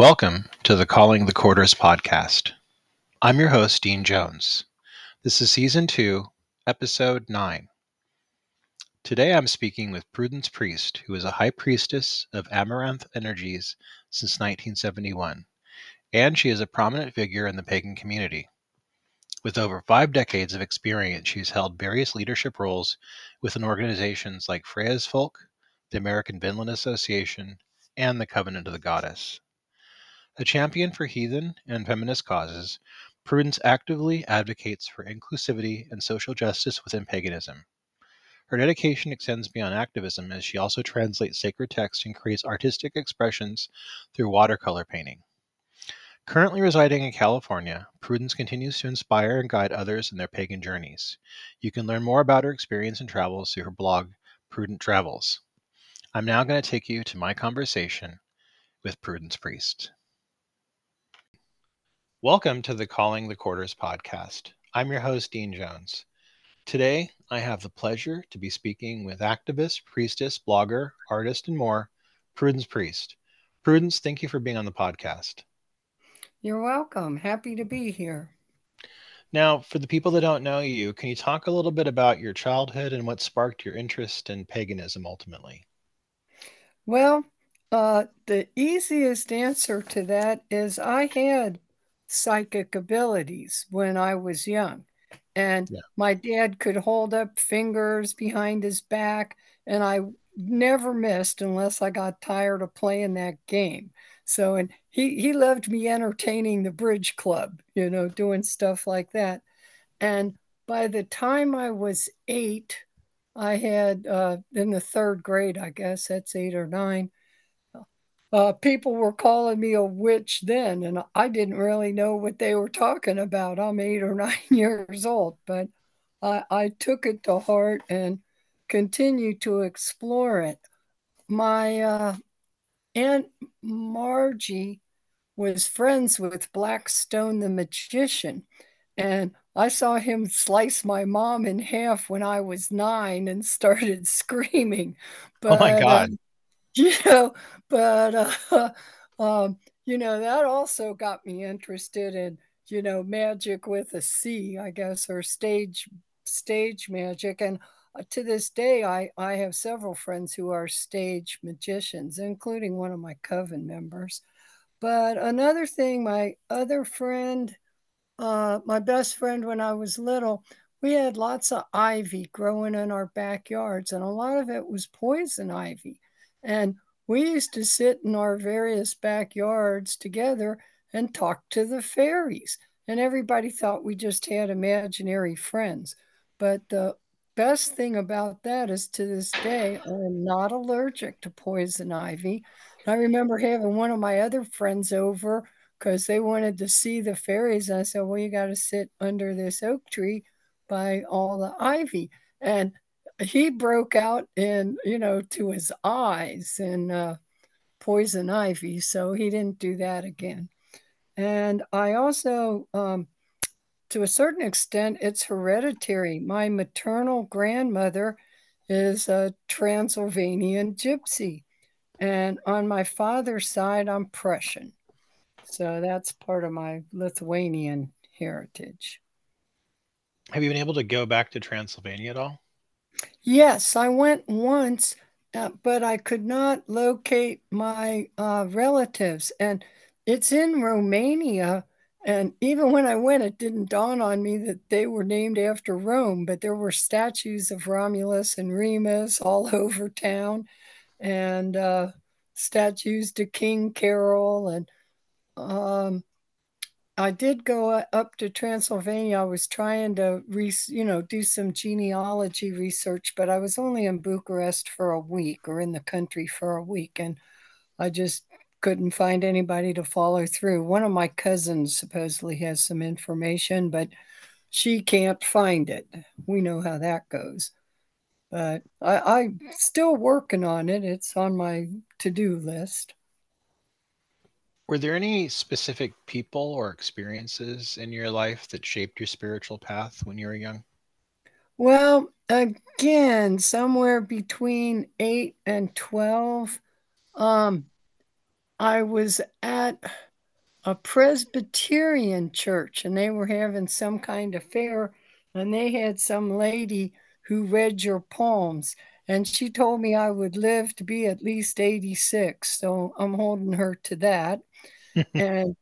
Welcome to the Calling the Quarters podcast. I'm your host, Dean Jones. This is season two, episode nine. Today I'm speaking with Prudence Priest, who is a high priestess of Amaranth Energies since 1971, and she is a prominent figure in the pagan community. With over five decades of experience, she's held various leadership roles within organizations like Freya's Folk, the American Vinland Association, and the Covenant of the Goddess. A champion for heathen and feminist causes, Prudence actively advocates for inclusivity and social justice within paganism. Her dedication extends beyond activism as she also translates sacred texts and creates artistic expressions through watercolor painting. Currently residing in California, Prudence continues to inspire and guide others in their pagan journeys. You can learn more about her experience and travels through her blog, Prudent Travels. I'm now going to take you to my conversation with Prudence Priest. Welcome to the Calling the Quarters podcast. I'm your host, Dean Jones. Today, I have the pleasure to be speaking with activist, priestess, blogger, artist, and more, Prudence Priest. Prudence, thank you for being on the podcast. You're welcome. Happy to be here. Now, for the people that don't know you, can you talk a little bit about your childhood and what sparked your interest in paganism ultimately? Well, uh, the easiest answer to that is I had psychic abilities when I was young. And yeah. my dad could hold up fingers behind his back, and I never missed unless I got tired of playing that game. So, and he, he loved me entertaining the bridge club, you know, doing stuff like that. And by the time I was eight, I had uh, in the third grade, I guess that's eight or nine, uh, people were calling me a witch then, and I didn't really know what they were talking about. I'm eight or nine years old, but I, I took it to heart and continued to explore it. My uh, Aunt Margie was friends with Blackstone the magician, and I saw him slice my mom in half when I was nine and started screaming. But, oh my God. you know, but uh, um, you know that also got me interested in you know magic with a C, I guess, or stage stage magic. And uh, to this day, I I have several friends who are stage magicians, including one of my coven members. But another thing, my other friend, uh, my best friend when I was little, we had lots of ivy growing in our backyards, and a lot of it was poison ivy. And we used to sit in our various backyards together and talk to the fairies. And everybody thought we just had imaginary friends. But the best thing about that is to this day, I'm not allergic to poison ivy. I remember having one of my other friends over because they wanted to see the fairies. And I said, Well, you got to sit under this oak tree by all the ivy. And he broke out in you know to his eyes in uh, poison ivy so he didn't do that again. And i also um, to a certain extent it's hereditary. My maternal grandmother is a transylvanian gypsy and on my father's side i'm prussian. So that's part of my lithuanian heritage. Have you been able to go back to transylvania at all Yes, I went once, uh, but I could not locate my uh, relatives. And it's in Romania. And even when I went, it didn't dawn on me that they were named after Rome, but there were statues of Romulus and Remus all over town and uh, statues to King Carol. And um, I did go up to Transylvania. I was trying to, re, you know, do some genealogy research, but I was only in Bucharest for a week or in the country for a week, and I just couldn't find anybody to follow through. One of my cousins supposedly has some information, but she can't find it. We know how that goes. But I, I'm still working on it. It's on my to-do list. Were there any specific people or experiences in your life that shaped your spiritual path when you were young? Well, again, somewhere between 8 and 12, um, I was at a Presbyterian church and they were having some kind of fair and they had some lady who read your palms and she told me I would live to be at least 86 so I'm holding her to that and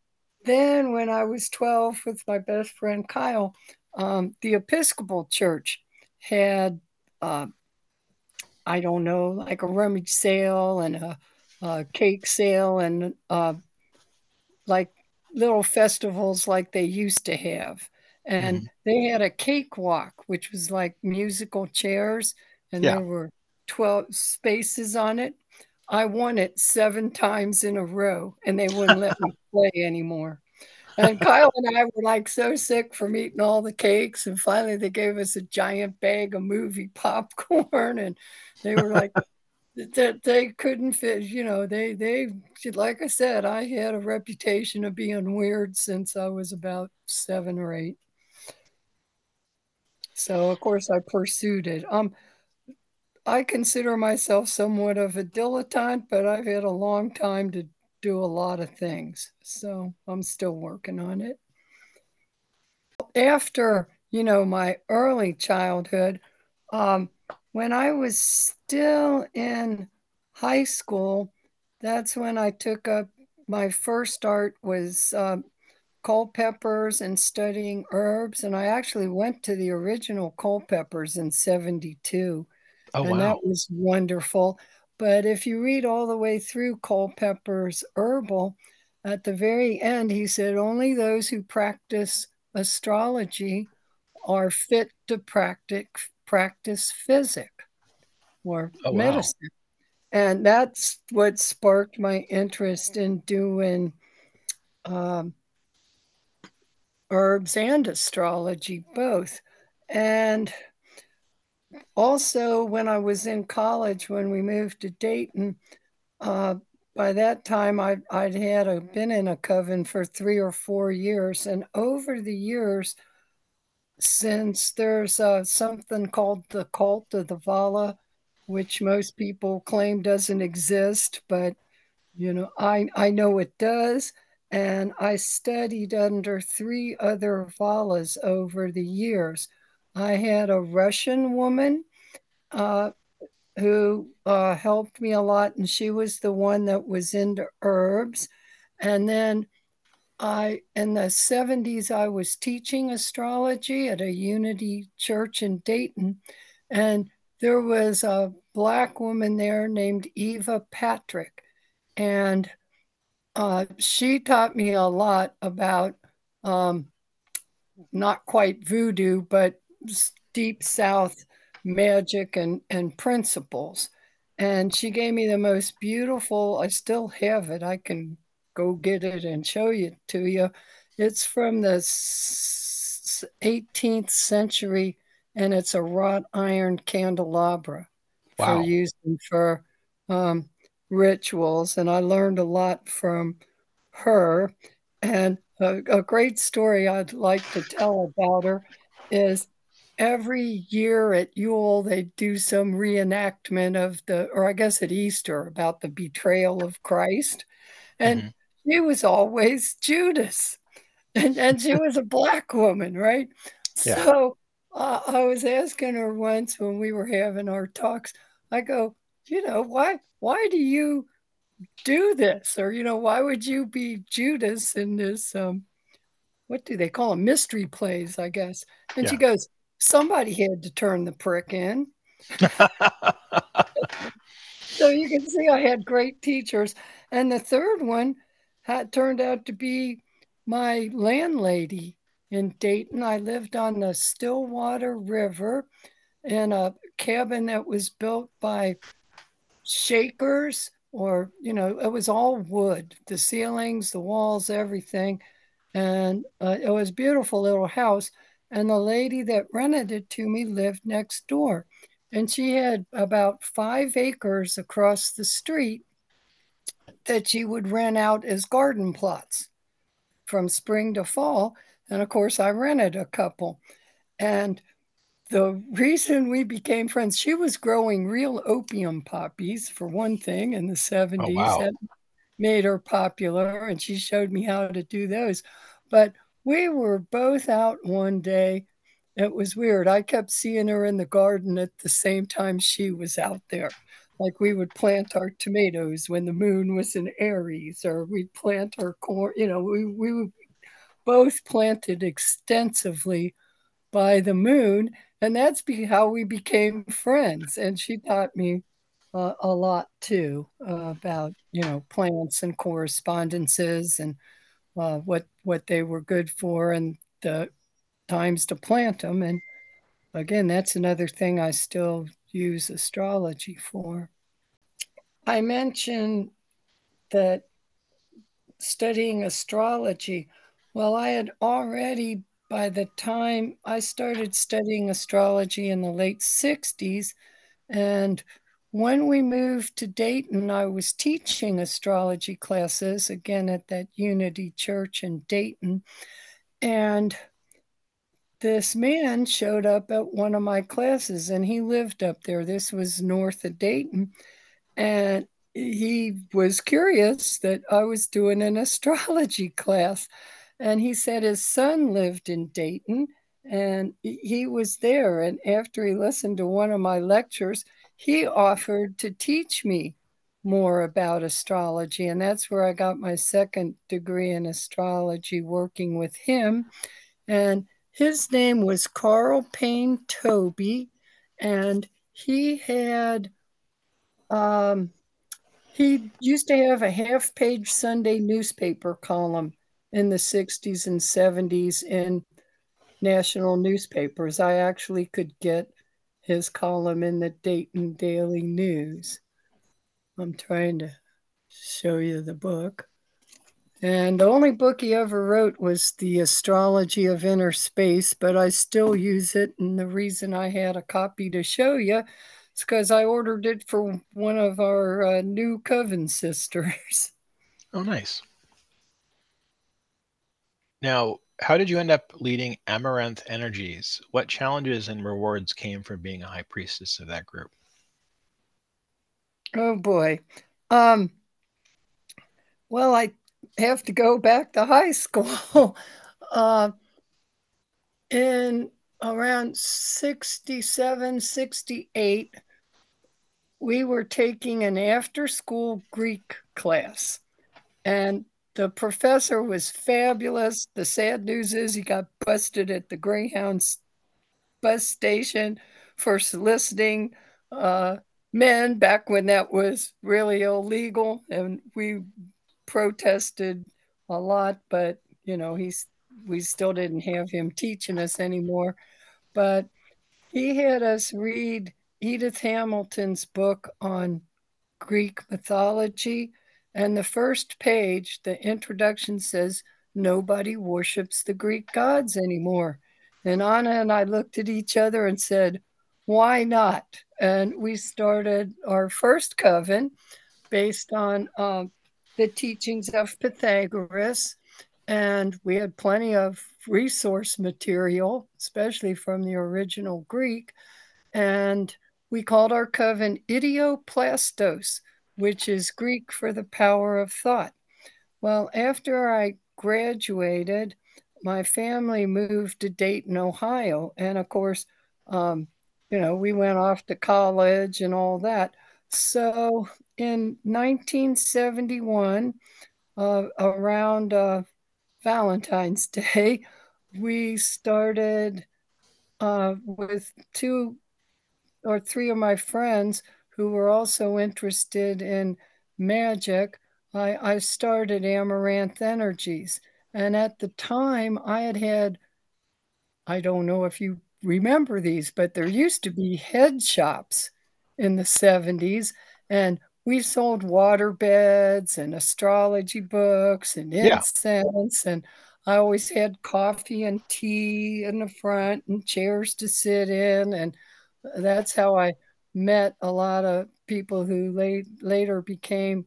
then when I was 12 with my best friend Kyle um, the Episcopal church had uh, I don't know like a rummage sale and a, a cake sale and uh, like little festivals like they used to have. And mm-hmm. they had a cakewalk, which was like musical chairs, and yeah. there were 12 spaces on it. I won it seven times in a row, and they wouldn't let me play anymore. And Kyle and I were like so sick from eating all the cakes. And finally, they gave us a giant bag of movie popcorn. And they were like, that they couldn't fit you know they they like i said i had a reputation of being weird since i was about seven or eight so of course i pursued it um i consider myself somewhat of a dilettante but i've had a long time to do a lot of things so i'm still working on it after you know my early childhood um when I was still in high school, that's when I took up my first art was uh, Culpeper's and studying herbs. And I actually went to the original Culpeper's in 72. Oh, and wow. that was wonderful. But if you read all the way through Culpeper's herbal, at the very end, he said only those who practice astrology are fit to practice practice physic or oh, medicine. Wow. And that's what sparked my interest in doing um, herbs and astrology, both. And also, when I was in college, when we moved to Dayton, uh, by that time I, would had a, been in a coven for three or four years. And over the years, since there's uh, something called the cult of the Vala, which most people claim doesn't exist, but you know, I, I know it does. And I studied under three other Valas over the years. I had a Russian woman uh, who uh, helped me a lot, and she was the one that was into herbs. And then I in the 70s I was teaching astrology at a Unity church in Dayton and there was a black woman there named Eva Patrick and uh, she taught me a lot about um, not quite voodoo but deep south magic and and principles and she gave me the most beautiful I still have it I can go get it and show it to you. It's from the 18th century and it's a wrought iron candelabra wow. for using for um, rituals. And I learned a lot from her. And a, a great story I'd like to tell about her is every year at Yule, they do some reenactment of the, or I guess at Easter, about the betrayal of Christ. And mm-hmm she was always Judas. And, and she was a black woman, right? Yeah. So uh, I was asking her once when we were having our talks, I go, you know, why why do you do this? Or, you know, why would you be Judas in this um what do they call them? Mystery plays, I guess. And yeah. she goes, Somebody had to turn the prick in. so you can see I had great teachers. And the third one had turned out to be my landlady in Dayton. I lived on the Stillwater River in a cabin that was built by Shakers, or, you know, it was all wood the ceilings, the walls, everything. And uh, it was a beautiful little house. And the lady that rented it to me lived next door. And she had about five acres across the street that she would rent out as garden plots from spring to fall. And of course, I rented a couple. And the reason we became friends, she was growing real opium poppies, for one thing, in the 70s. Oh, wow. and, made her popular, and she showed me how to do those. But we were both out one day. It was weird. I kept seeing her in the garden at the same time she was out there. Like we would plant our tomatoes when the moon was in Aries, or we'd plant our corn. You know, we, we both planted extensively by the moon. And that's be how we became friends. And she taught me uh, a lot too uh, about, you know, plants and correspondences and uh, what what they were good for and the times to plant them. And again, that's another thing I still use astrology for. I mentioned that studying astrology, well, I had already, by the time I started studying astrology in the late 60s, and when we moved to Dayton, I was teaching astrology classes again at that Unity Church in Dayton. And this man showed up at one of my classes and he lived up there. This was north of Dayton. And he was curious that I was doing an astrology class. And he said his son lived in Dayton and he was there. And after he listened to one of my lectures, he offered to teach me more about astrology. And that's where I got my second degree in astrology, working with him. And his name was Carl Payne Tobey. And he had, um, he used to have a half page Sunday newspaper column in the 60s and 70s in national newspapers. I actually could get his column in the Dayton Daily News. I'm trying to show you the book. And the only book he ever wrote was The Astrology of Inner Space, but I still use it. And the reason I had a copy to show you is because I ordered it for one of our uh, new Coven sisters. Oh, nice. Now, how did you end up leading Amaranth Energies? What challenges and rewards came from being a high priestess of that group? Oh boy. Um, well, I have to go back to high school. uh, in around 67, 68, we were taking an after school Greek class. And the professor was fabulous. The sad news is he got busted at the Greyhound bus station for soliciting uh, men back when that was really illegal. And we protested a lot, but you know, he's we still didn't have him teaching us anymore. But he had us read Edith Hamilton's book on Greek mythology and the first page, the introduction says, Nobody worships the Greek gods anymore. And Anna and I looked at each other and said, Why not? And we started our first coven based on uh, the teachings of Pythagoras. And we had plenty of resource material, especially from the original Greek. And we called our coven Idioplastos, which is Greek for the power of thought. Well, after I graduated, my family moved to Dayton, Ohio. And of course, um, you know, we went off to college and all that. So in 1971, uh, around uh, Valentine's Day, we started uh, with two or three of my friends who were also interested in magic, I, I started Amaranth Energies. And at the time, I had had, I don't know if you remember these, but there used to be head shops in the 70s. And we sold water beds and astrology books and incense. Yeah. And I always had coffee and tea in the front and chairs to sit in. And that's how I met a lot of people who late, later became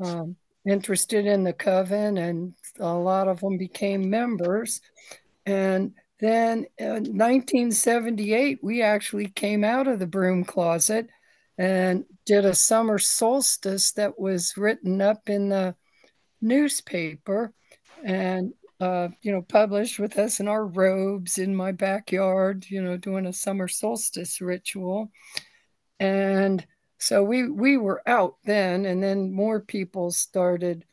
um, interested in the coven, and a lot of them became members. And then in 1978, we actually came out of the broom closet and did a summer solstice that was written up in the newspaper and uh, you know published with us in our robes in my backyard you know doing a summer solstice ritual and so we we were out then and then more people started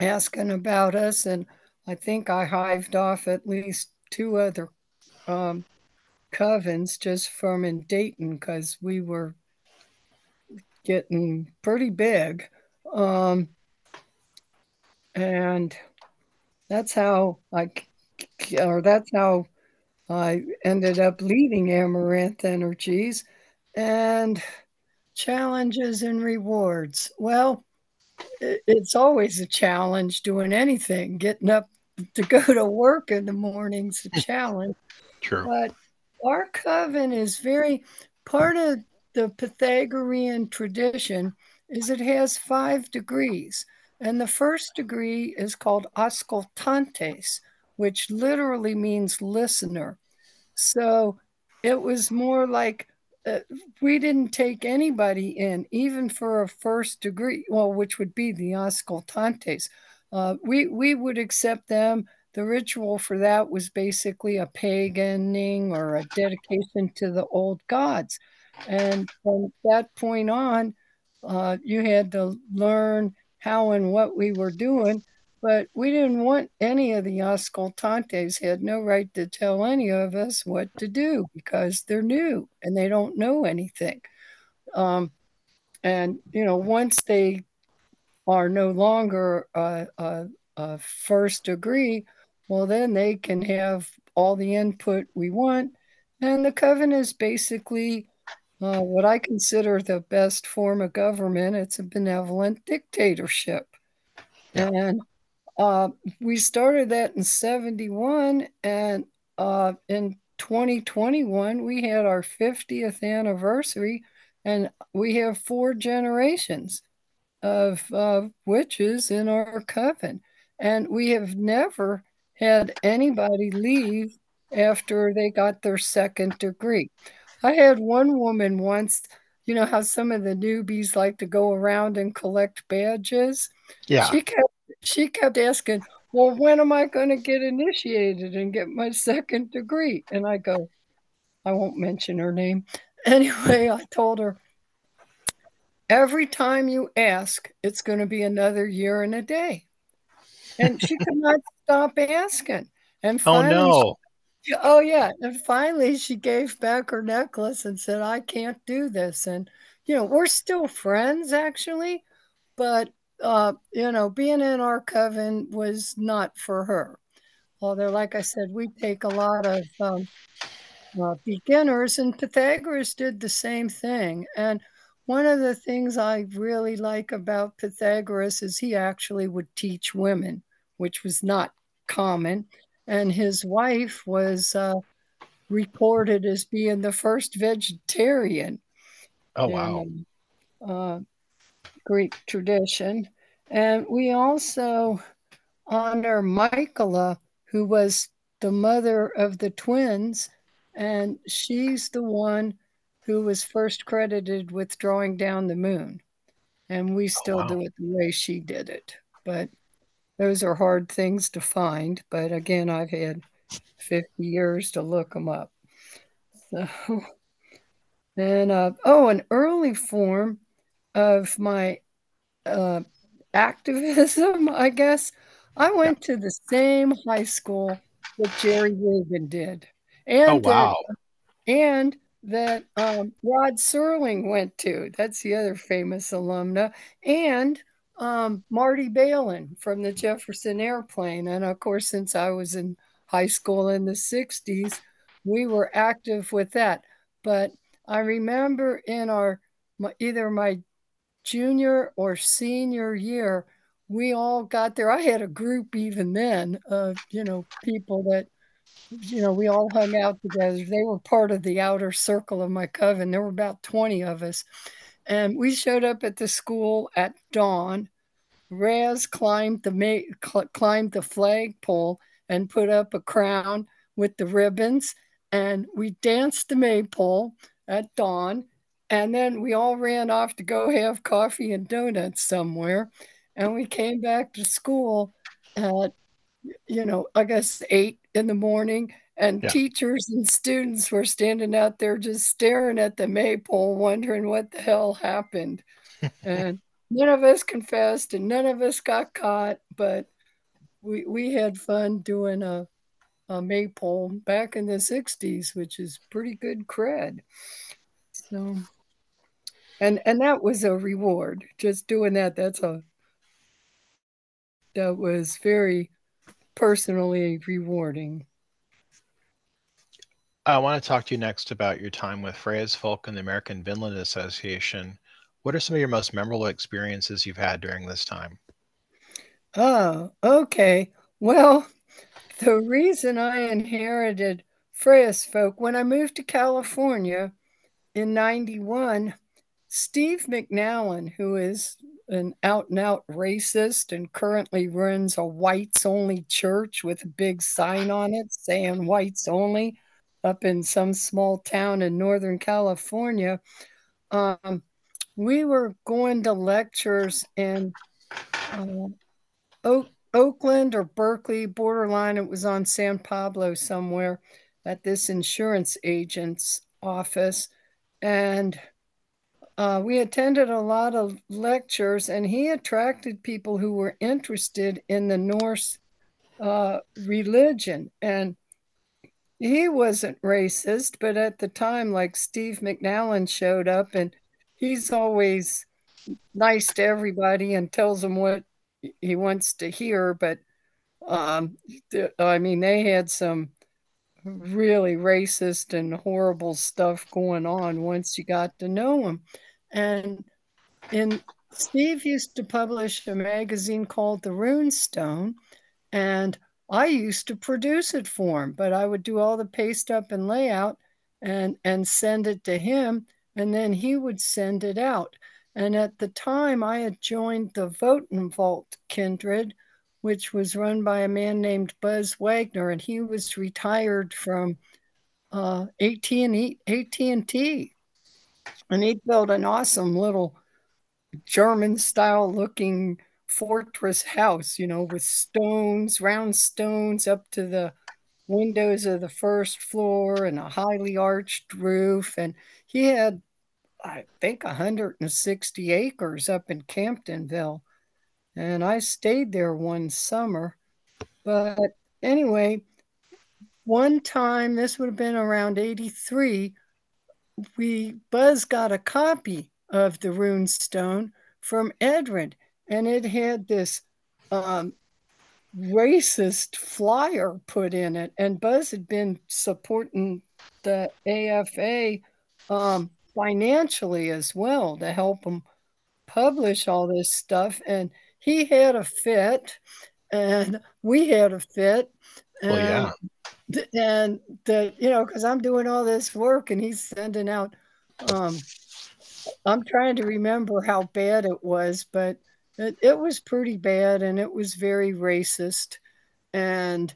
asking about us and i think i hived off at least two other um, covens just from in dayton because we were getting pretty big. Um, and that's how i or that's how i ended up leaving amaranth energies and challenges and rewards. Well, it's always a challenge doing anything. Getting up to go to work in the morning's a challenge. True. But our coven is very part of the Pythagorean tradition is it has five degrees. And the first degree is called auscultantes, which literally means listener. So it was more like we didn't take anybody in, even for a first degree, well, which would be the auscultantes. Uh, we we would accept them. The ritual for that was basically a paganing or a dedication to the old gods, and from that point on, uh, you had to learn how and what we were doing but we didn't want any of the auscultantes had no right to tell any of us what to do because they're new and they don't know anything. Um, and you know, once they are no longer a, a, a first degree, well, then they can have all the input we want. And the coven is basically uh, what I consider the best form of government. It's a benevolent dictatorship. Yeah. And uh, we started that in 71, and uh, in 2021, we had our 50th anniversary, and we have four generations of uh, witches in our coven. And we have never had anybody leave after they got their second degree. I had one woman once, you know how some of the newbies like to go around and collect badges? Yeah. She kept she kept asking, Well, when am I going to get initiated and get my second degree? And I go, I won't mention her name. Anyway, I told her, Every time you ask, it's going to be another year and a day. And she could not stop asking. And oh, finally, oh no. She, oh yeah. And finally she gave back her necklace and said, I can't do this. And you know, we're still friends actually, but uh, you know, being in our coven was not for her. Although, like I said, we take a lot of um, uh, beginners, and Pythagoras did the same thing. And one of the things I really like about Pythagoras is he actually would teach women, which was not common. And his wife was uh, reported as being the first vegetarian. Oh, wow. And, uh, Greek tradition. And we also honor Michaela, who was the mother of the twins, and she's the one who was first credited with drawing down the moon. And we oh, still oh, wow. do it the way she did it. But those are hard things to find. But again, I've had 50 years to look them up. So, and uh, oh, an early form of my uh, activism, I guess. I went to the same high school that Jerry Rubin did. And oh, wow. That, and that um, Rod Serling went to. That's the other famous alumna. And um, Marty Balin from the Jefferson Airplane. And of course, since I was in high school in the 60s, we were active with that. But I remember in our either my junior or senior year, we all got there. I had a group even then of, you know, people that, you know, we all hung out together. They were part of the outer circle of my coven. There were about 20 of us. And we showed up at the school at dawn. Raz climbed the ma- cl- climbed the flagpole and put up a crown with the ribbons, and we danced the maypole at dawn and then we all ran off to go have coffee and donuts somewhere. And we came back to school at, you know, I guess eight in the morning. And yeah. teachers and students were standing out there just staring at the maypole, wondering what the hell happened. and none of us confessed and none of us got caught, but we we had fun doing a, a maypole back in the 60s, which is pretty good cred. So and and that was a reward just doing that that's a that was very personally rewarding. I want to talk to you next about your time with Freya's Folk and the american vinland association. What are some of your most memorable experiences you've had during this time? Oh okay. Well the reason i inherited Freya's Folk when i moved to california in 91 Steve McNallen, who is an out and out racist and currently runs a whites only church with a big sign on it saying whites only up in some small town in Northern California. Um, we were going to lectures in uh, Oak, Oakland or Berkeley, borderline. It was on San Pablo somewhere at this insurance agent's office. And uh, we attended a lot of lectures, and he attracted people who were interested in the Norse uh, religion. And he wasn't racist, but at the time, like Steve McNallen showed up, and he's always nice to everybody and tells them what he wants to hear. But um, I mean, they had some really racist and horrible stuff going on once you got to know him. And in Steve used to publish a magazine called The Runestone, and I used to produce it for him, but I would do all the paste up and layout and and send it to him, and then he would send it out. And at the time, I had joined the Voting Vault Kindred, which was run by a man named Buzz Wagner, and he was retired from uh, AT&T, AT&T and he built an awesome little German style looking fortress house, you know, with stones, round stones up to the windows of the first floor and a highly arched roof. And he had, I think, 160 acres up in Camptonville. And I stayed there one summer. But anyway, one time, this would have been around 83, we Buzz got a copy of the rune stone from Edred, and it had this um, racist flyer put in it. And Buzz had been supporting the AFA um, financially as well to help them publish all this stuff. And he had a fit, and we had a fit. And well, yeah and the you know because i'm doing all this work and he's sending out um i'm trying to remember how bad it was but it, it was pretty bad and it was very racist. And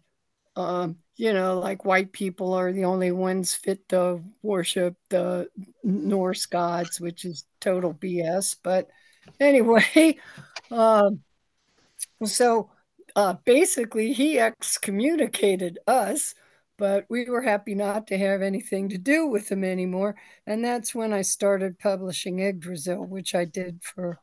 um you know like white people are the only ones fit to worship the norse gods which is total bs but anyway um so uh, basically he excommunicated us, but we were happy not to have anything to do with him anymore. And that's when I started publishing Yggdrasil, which I did for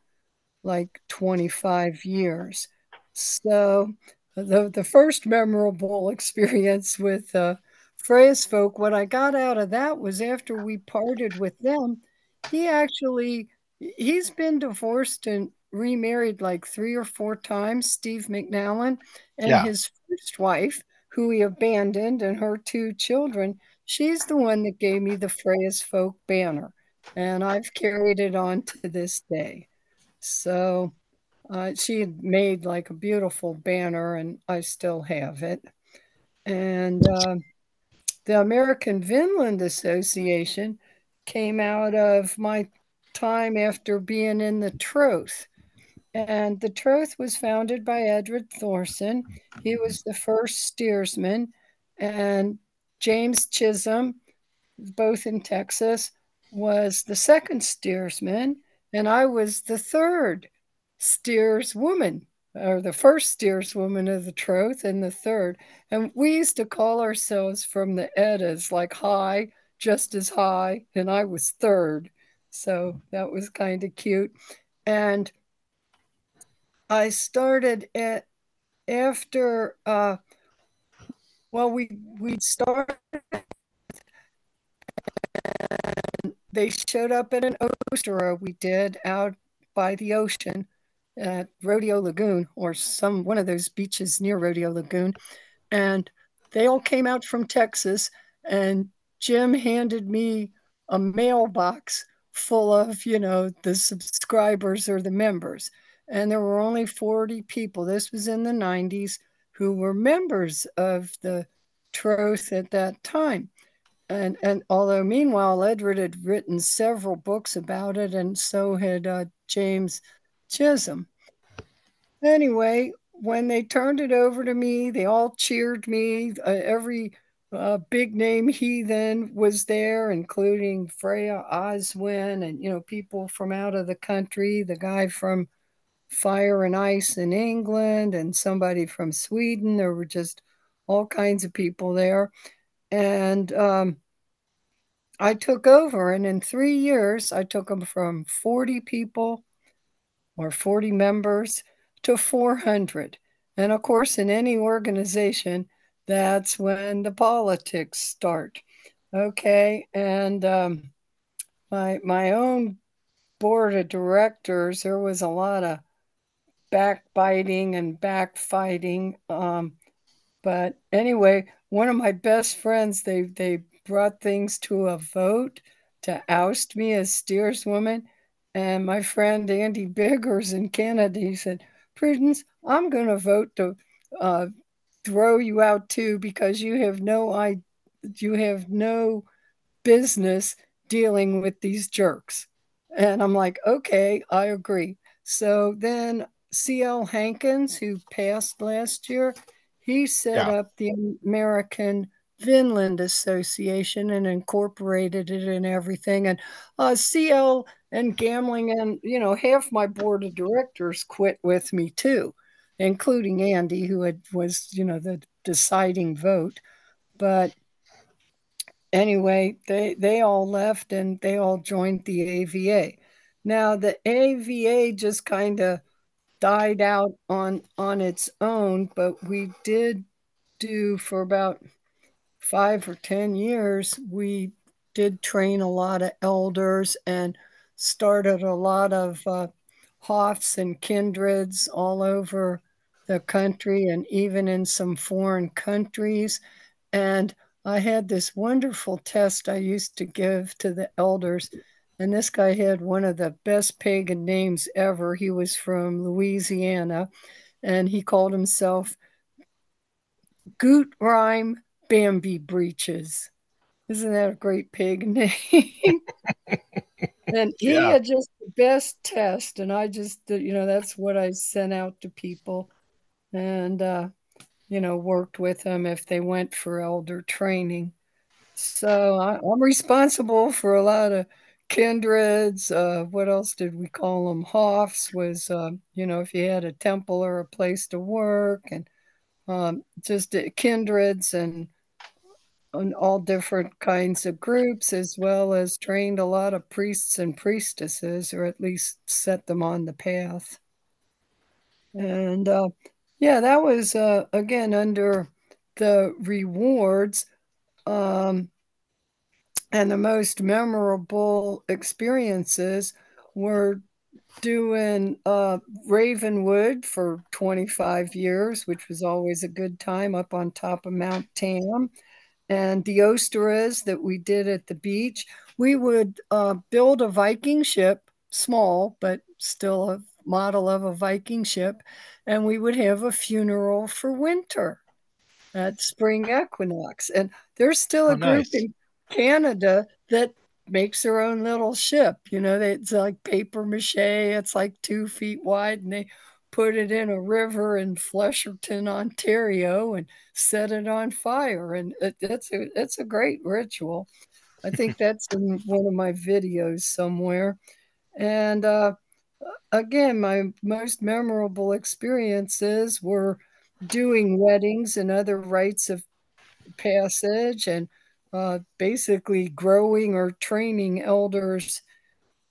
like 25 years. So the, the first memorable experience with uh, Folk, what I got out of that was after we parted with them, he actually, he's been divorced and remarried like three or four times, Steve McNallen, and yeah. his first wife, who he abandoned, and her two children. She's the one that gave me the Freya's Folk banner, and I've carried it on to this day. So uh, she had made like a beautiful banner, and I still have it. And uh, the American Vinland Association came out of my time after being in the Troth. And the Troth was founded by Edred Thorsson. He was the first steersman, and James Chisholm, both in Texas, was the second steersman, and I was the third steerswoman, or the first steerswoman of the troth, and the third. And we used to call ourselves from the Eddas like high, just as high, and I was third. So that was kind of cute. And I started at after uh well we we started they showed up at an Ostara we did out by the ocean at Rodeo Lagoon or some one of those beaches near Rodeo Lagoon. And they all came out from Texas and Jim handed me a mailbox full of, you know, the subscribers or the members and there were only 40 people. This was in the 90s who were members of the Troth at that time. And, and although meanwhile Edred had written several books about it, and so had uh, James Chisholm. Anyway, when they turned it over to me, they all cheered me. Uh, every uh, big name heathen was there, including Freya Aswynn and you know people from out of the country. The guy from Fire and Ice in England and somebody from Sweden. There were just all kinds of people there. And um, I took over, and in three years, I took them from 40 people or 40 members to 400. And of course, in any organization, that's when the politics start. Okay. And um, my, my own board of directors, there was a lot of backbiting and backfighting. Um, but anyway, one of my best friends, they they brought things to a vote to oust me as steerswoman. And my friend Andy Biggers in Canada, he said, Prudence, I'm going to vote to uh, throw you out too because you have no I, you have no business dealing with these jerks. And I'm like, okay, I agree. So then C.L. Hankins, who passed last year, he set yeah. up the American Vinland Association and incorporated it in everything. And uh, CL and Gambling and, you know, half my board of directors quit with me too, including Andy, who had, was, you know, the deciding vote. But anyway, they, they all left and they all joined the AVA. Now, the AVA just kind of died out on on its own, but we did do for about five or ten years. We did train a lot of elders and started a lot of uh, Hofs and kindreds all over the country and even in some foreign countries. And I had this wonderful test I used to give to the elders and this guy had one of the best pagan names ever. He was from Louisiana and he called himself Goot Rhyme Bambi Breeches. Isn't that a great pagan name? and he yeah. had just the best test. And I just, you know, that's what I sent out to people and, uh, you know, worked with them if they went for elder training. So I, I'm responsible for a lot of kindreds. Uh, what else did we call them? Hofs was, uh, you know, if you had a temple or a place to work, and um, just uh, kindreds and, and all different kinds of groups, as well as trained a lot of priests and priestesses, or at least set them on the path. And uh, yeah, that was uh, again under the rewards. Um, and the most memorable experiences were doing uh, Ravenwood for 25 years, which was always a good time up on top of Mount Tam. And the Ostaras that we did at the beach, we would uh, build a Viking ship, small, but still a model of a Viking ship, and we would have a funeral for winter at spring equinox. And there's still a oh, group nice. in Canada that makes their own little ship. You know, it's like paper mache. It's like two feet wide, and they put it in a river in Flesherton, Ontario, and set it on fire. And it, it's a it's a great ritual. I think that's in one of my videos somewhere. And uh, again, my most memorable experiences were doing weddings and other rites of passage and uh, basically growing or training elders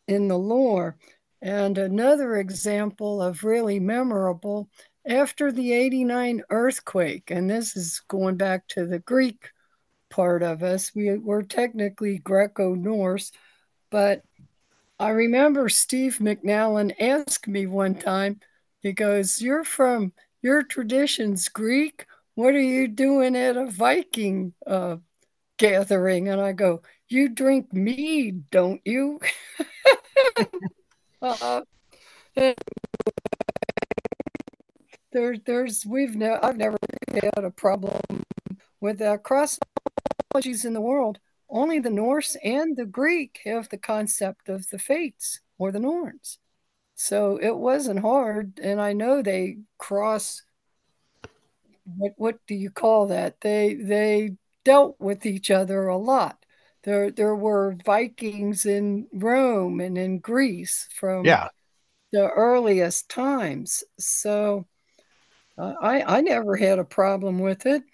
in the lore. And another example of really memorable after the 89 earthquake, and this is going back to the Greek part of us, we were technically Greco Norse, but I remember Steve McNallen asked me one time, he goes, You're from your tradition's Greek. What are you doing at a Viking uh, gathering? And I go, You drink mead, don't you? uh, there, there's we've never I've never had a problem with that cross in the world only the Norse and the Greek have the concept of the fates or the Norns. So it wasn't hard. And I know they cross what what do you call that? They they dealt with each other a lot. There there were Vikings in Rome and in Greece from yeah. the earliest times. So uh, I I never had a problem with it.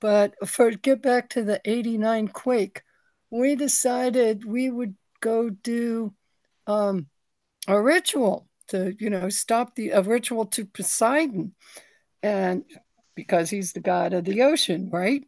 But for get back to the 89 quake, we decided we would go do um, a ritual to, you know, stop the a ritual to Poseidon, and because he's the god of the ocean, right?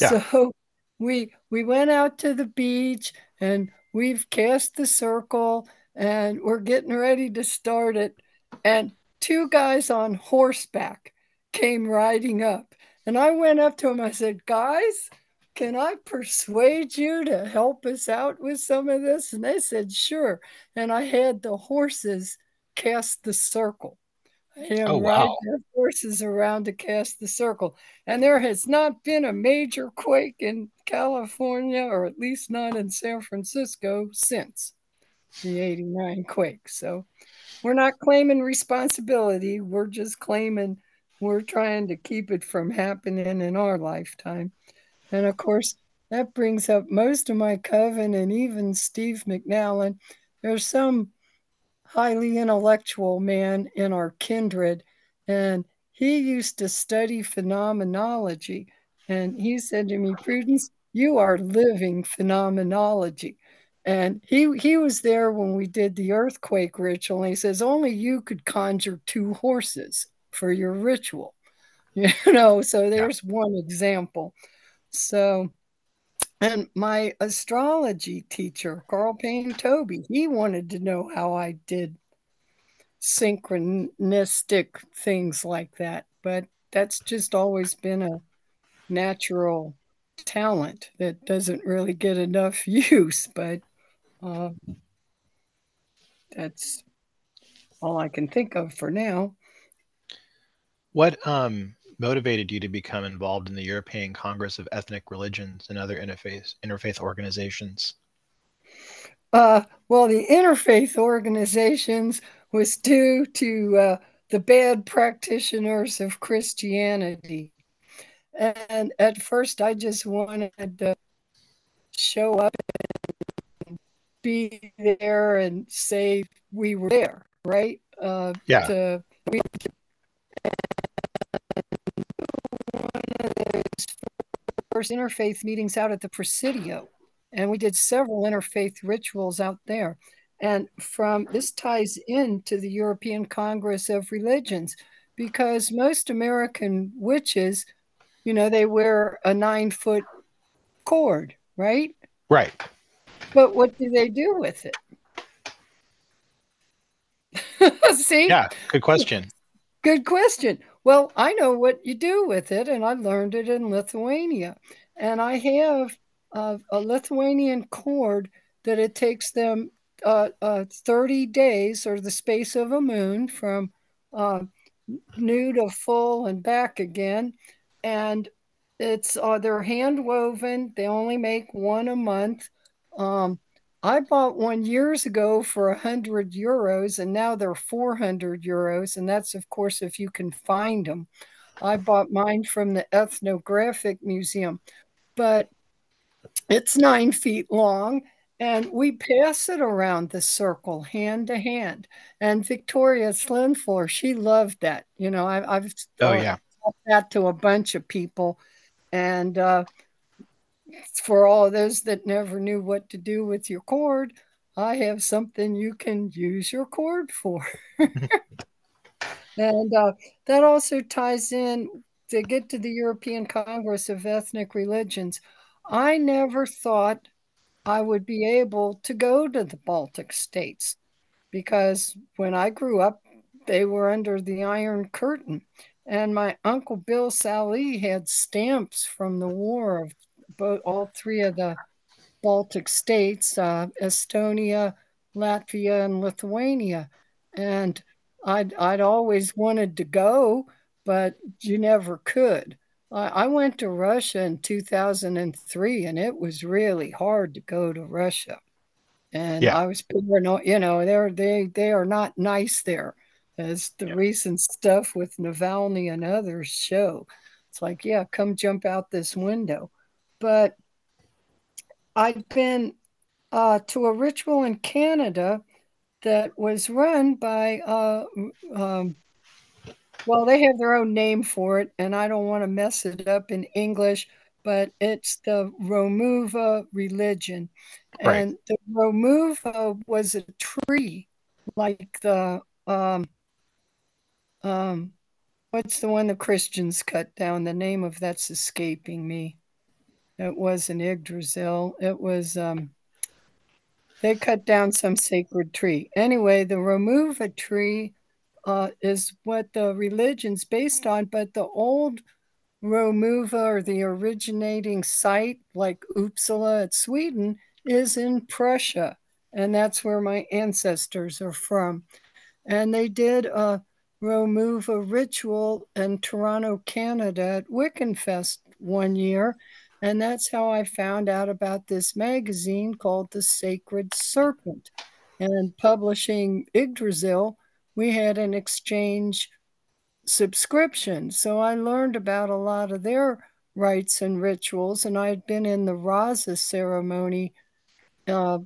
Yeah. So we we went out to the beach and we've cast the circle and we're getting ready to start it, and two guys on horseback came riding up, and I went up to him. I said, "Guys." can I persuade you to help us out with some of this? And they said, sure. And I had the horses cast the circle. Had oh, wow. their horses around to cast the circle. And there has not been a major quake in California, or at least not in San Francisco, since the 89 quake. So we're not claiming responsibility. We're just claiming we're trying to keep it from happening in our lifetime. And of course, that brings up most of my coven and even Steve McNallen. There's some highly intellectual man in our kindred, and he used to study phenomenology. And he said to me, Prudence, you are living phenomenology. And he he was there when we did the earthquake ritual. And he says, only you could conjure two horses for your ritual. You know, so there's yeah. one example. So, and my astrology teacher, Carl Payne Tobey, he wanted to know how I did synchronistic things like that. But that's just always been a natural talent that doesn't really get enough use. But uh, that's all I can think of for now. What um motivated you to become involved in the European Congress of Ethnic Religions and other interfaith interfaith organizations? Uh, well, the interfaith organizations was due to uh, the bad practitioners of Christianity. And at first, I just wanted to show up and be there and say we were there, right? Uh, yeah. To, we, first interfaith meetings out at the Presidio, and we did several interfaith rituals out there. And from this ties into the European Congress of Religions because most American witches, you know, they wear a nine foot cord, right? Right. But what do they do with it? See? Yeah, good question. Good question. Well, I know what you do with it, and I learned it in Lithuania. And I have a, a Lithuanian cord that it takes them uh, uh, 30 days or the space of a moon from uh, new to full and back again. And it's uh, they're hand woven. They only make one a month. Um, I bought one years ago for 100 euros, and now they're 400 euros. And that's, of course, if you can find them. I bought mine from the Ethnographic Museum. But it's nine feet long, and we pass it around the circle hand to hand. And Victoria Slind-Flor, she loved that. You know, I, have oh yeah that to a bunch of people, and uh, for all those that never knew what to do with your cord, I have something you can use your cord for. and uh, that also ties in to get to the European Congress of Ethnic Religions. I never thought I would be able to go to the Baltic states because when I grew up, they were under the Iron Curtain. And my uncle Bill Sally had stamps from the war of both all three of the Baltic states, uh, Estonia, Latvia, and Lithuania. And I'd I'd always wanted to go, but you never could. I, I went to Russia in 2003, and it was really hard to go to Russia. And yeah. I was paranoid. You know, they're they they are not nice there, as the yeah. recent stuff with Navalny and others show. It's like, yeah, come jump out this window but I'd been uh, to a ritual in Canada that was run by, uh, um, well, they have their own name for it, and I don't want to mess it up in English, but it's the Romuva religion. Right. And the Romuva was a tree, like the, um, um, what's the one the Christians cut down? The name of that's escaping me. It was an Yggdrasil. It was, um, they cut down some sacred tree. Anyway, the Romuva tree uh, is what the religion's based on, but the old Romuva or the originating site, like Uppsala at Sweden, is in Prussia. And that's where my ancestors are from. And they did a Romuva ritual in Toronto, Canada at Wiccanfest one year. And that's how I found out about this magazine called The Sacred Serpent. And publishing Yggdrasil, we had an exchange subscription. So I learned about a lot of their rites and rituals. And I had been in the Raza ceremony uh,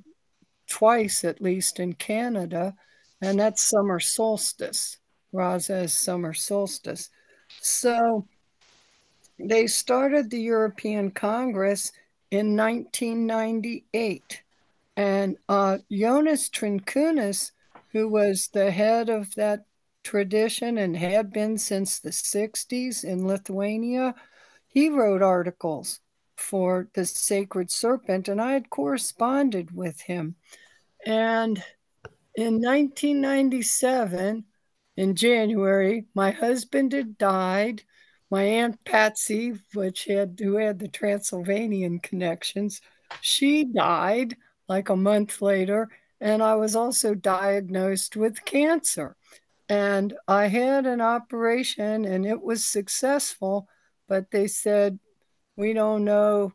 twice, at least, in Canada. And that's summer solstice. Raza is summer solstice. So they started the European Congress in 1998. And uh, Jonas Trinkunas, who was the head of that tradition and had been since the 60s in Lithuania, he wrote articles for the Sacred Serpent, and I had corresponded with him. And in 1997, in January, my husband had died my aunt Patsy, which had who had the Transylvanian connections, she died like a month later, and I was also diagnosed with cancer. And I had an operation and it was successful, but they said, we don't know,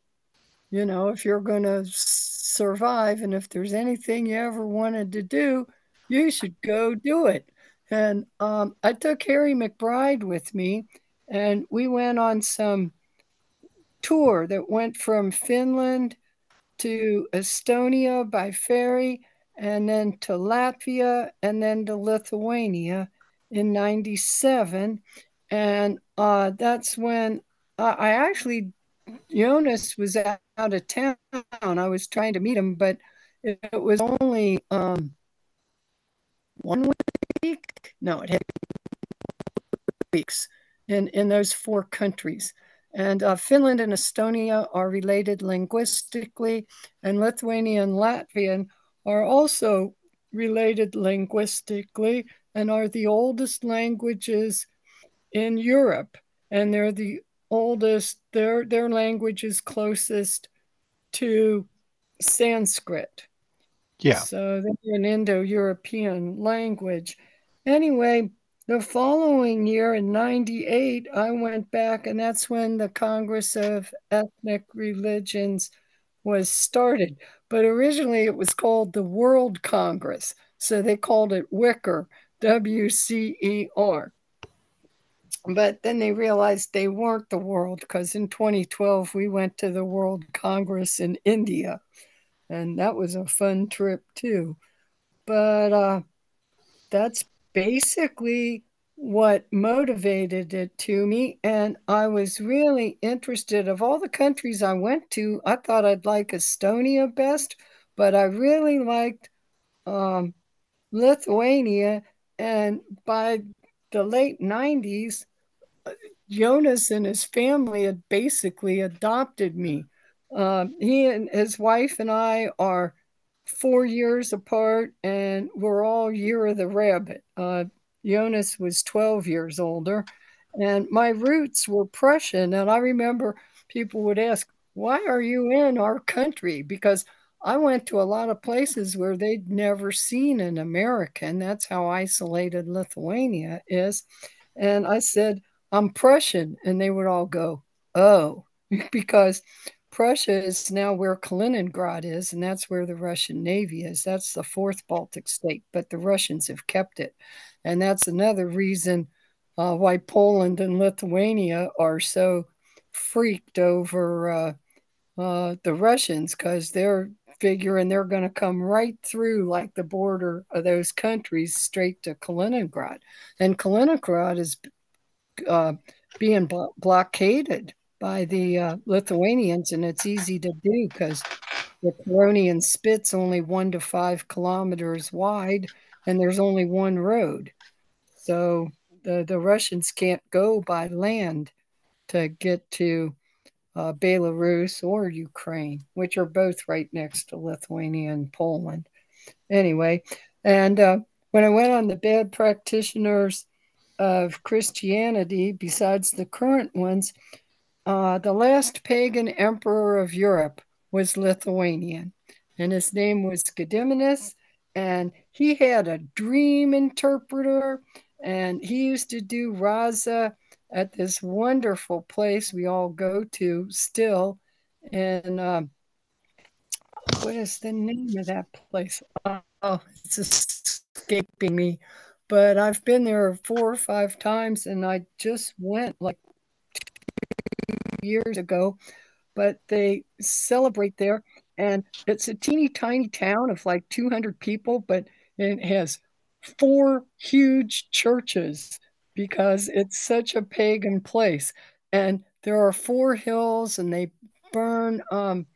you know, if you're going to survive. And if there's anything you ever wanted to do, you should go do it. And um, I took Harry McBride with me and we went on some tour that went from Finland to Estonia by ferry and then to Latvia and then to Lithuania in 97. And uh, that's when uh, I actually, Jonas was out, out, of town. I was trying to meet him, but it, it was only um, one week. No, it had weeks in, in those four countries. And uh, Finland and Estonia are related linguistically, and Lithuania and Latvian are also related linguistically and are the oldest languages in Europe. And they're the oldest, their, their language is closest to Sanskrit. Yeah. So they're an Indo European language. Anyway, the following year in 98, I went back, and that's when the Congress of Ethnic Religions was started. But originally it was called the World Congress. So they called it WICER, W C E R. but then they realized they weren't the world because in 2012 we went to the World Congress in India, and that was a fun trip too. But uh, that's basically what motivated it to me. And I was really interested. Of all the countries I went to, I thought I'd like Estonia best, but I really liked um, Lithuania. And by the late 90s, Jonas and his family had basically adopted me. Uh, he and his wife and I are four years apart, and we're all year of the rabbit. Uh, Jonas was 12 years older, and my roots were Prussian. And I remember people would ask, Why are you in our country? Because I went to a lot of places where they'd never seen an American. That's how isolated Lithuania is. And I said, I'm Prussian. And they would all go, Oh, because Prussia is now where Kaliningrad is, and that's where the Russian Navy is. That's the fourth Baltic state, but the Russians have kept it. And that's another reason uh, why Poland and Lithuania are so freaked over uh, uh, the Russians because they're figuring they're going to come right through like the border of those countries straight to Kaliningrad. And Kaliningrad is uh, being blo- blockaded by the uh, Lithuanians, and it's easy to do because the Curonian Spit's only one to five kilometers wide, and there's only one road. So the, the Russians can't go by land to get to uh, Belarus or Ukraine, which are both right next to Lithuania and Poland. Anyway, and uh, when I went on the bad practitioners of Christianity, besides the current ones, uh, the last pagan emperor of Europe was Lithuanian, and his name was Gediminas, and he had a dream interpreter, and he used to do raza at this wonderful place we all go to still, and um, what is the name of that place? Oh, it's escaping me, but I've been there four or five times, and I just went like years ago, but they celebrate there. And it's a teeny tiny town of like 200 people, but it has four huge churches because it's such a pagan place. And there are four hills, and they burn um,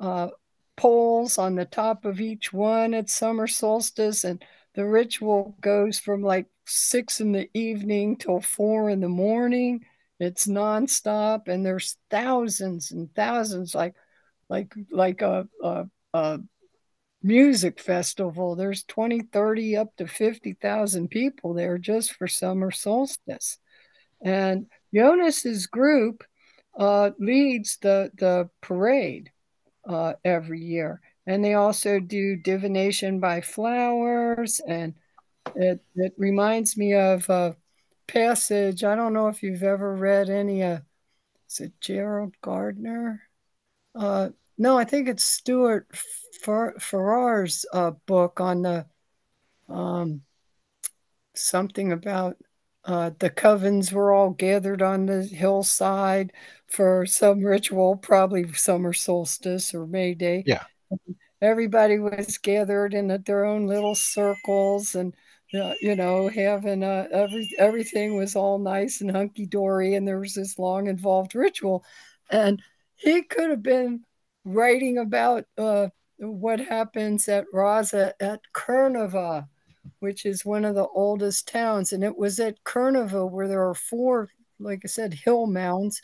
uh, poles on the top of each one at summer solstice. And the ritual goes from like six in the evening till four in the morning. It's nonstop, and there's thousands and thousands, like like like a, a, a music festival. There's 20, 30, up to 50,000 people there just for summer solstice. And Jonas's group uh, leads the, the parade uh, every year. And they also do divination by flowers. And it, it reminds me of uh, passage. I don't know if you've ever read any. Uh, is it Gerald Gardner? Uh, no, I think it's Stuart Fer- Farrar's uh, book on the um, something about uh, the covens were all gathered on the hillside for some ritual, probably summer solstice or May Day. Yeah. Everybody was gathered in their own little circles and you know, having uh, every everything was all nice and hunky dory, and there was this long involved ritual, and he could have been writing about uh, what happens at Raza at Kernava, which is one of the oldest towns, and it was at Kernava where there are four, like I said, hill mounds,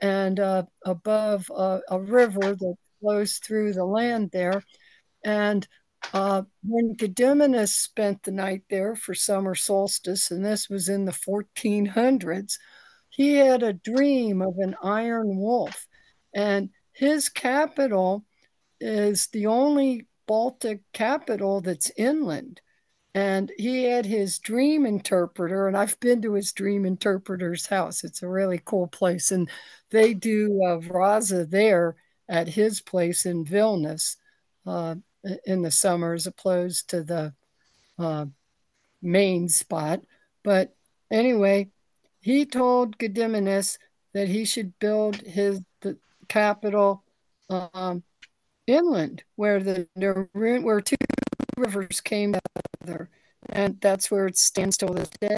and uh, above uh, a river that flows through the land there, and uh, when Gediminas spent the night there for summer solstice, and this was in the 1400s, he had a dream of an iron wolf. And his capital is the only Baltic capital that's inland. And he had his dream interpreter, and I've been to his dream interpreter's house. It's a really cool place. And they do uh, Vraza there at his place in Vilnius. Uh, in the summer as opposed to the uh, main spot. But anyway, he told Gediminas that he should build his the capital um, inland, where the where two rivers came together, and that's where it stands till this day.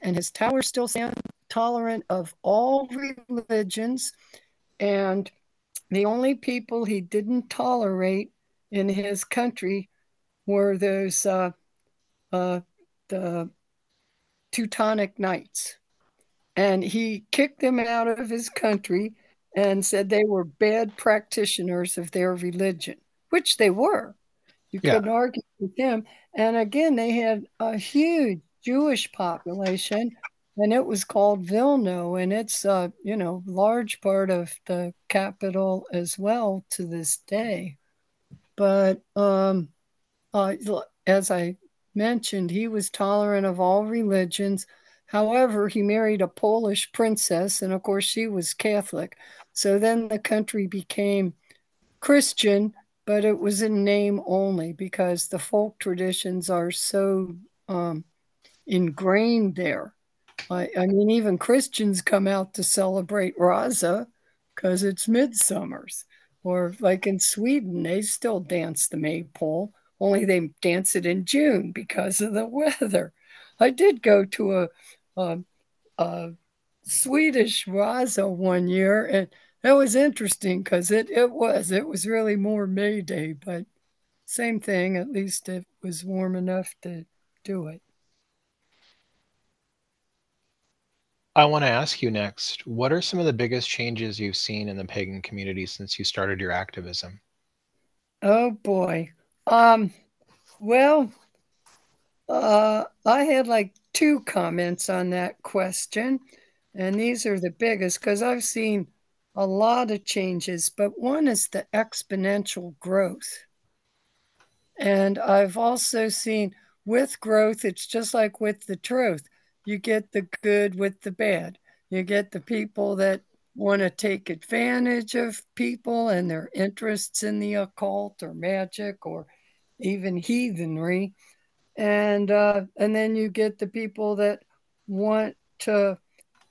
And his tower still stands, tolerant of all religions, and the only people he didn't tolerate in his country were those uh, uh, the Teutonic Knights. And he kicked them out of his country and said they were bad practitioners of their religion, which they were. You yeah. couldn't argue with them. And again, they had a huge Jewish population, and it was called Vilno, and it's a you know large part of the capital as well to this day. But um, uh, as I mentioned, he was tolerant of all religions. However, he married a Polish princess, and of course, she was Catholic. So then the country became Christian, but it was in name only because the folk traditions are so um, ingrained there. I, I, mean, even Christians come out to celebrate Raza because it's midsummer's. Or like in Sweden, they still dance the maypole, only they dance it in June because of the weather. I did go to a, a, a Swedish Raza one year, and that was interesting because it, it was it was really more May Day, but same thing. At least it was warm enough to do it. I want to ask you next what are some of the biggest changes you've seen in the pagan community since you started your activism? Oh boy. Um well uh I had like two comments on that question and these are the biggest cuz I've seen a lot of changes, but one is the exponential growth. And I've also seen with growth, it's just like with the truth you get the good with the bad. You get the people that want to take advantage of people and their interests in the occult or magic or even heathenry. And uh, and then you get the people that want to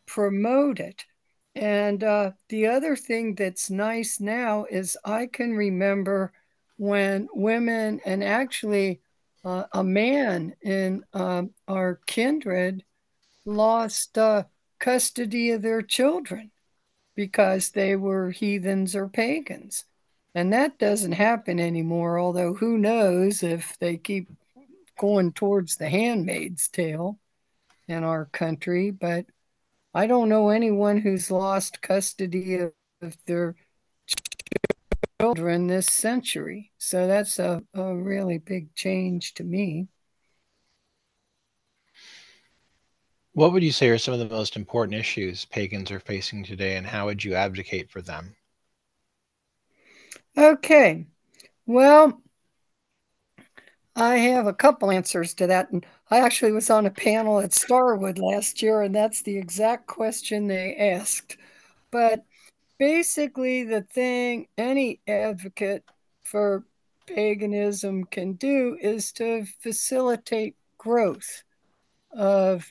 promote it. And uh, the other thing that's nice now is I can remember when women and actually uh, a man in um, our kindred lost uh, custody of their children because they were heathens or pagans. And that doesn't happen anymore, although who knows if they keep going towards the handmaid's tale in our country. But I don't know anyone who's lost custody of, of their children this century. So that's a, a really big change to me. What would you say are some of the most important issues pagans are facing today, and how would you advocate for them? Okay. Well, I have a couple answers to that. And I actually was on a panel at Starwood last year, and that's the exact question they asked. But basically, the thing any advocate for paganism can do is to facilitate growth of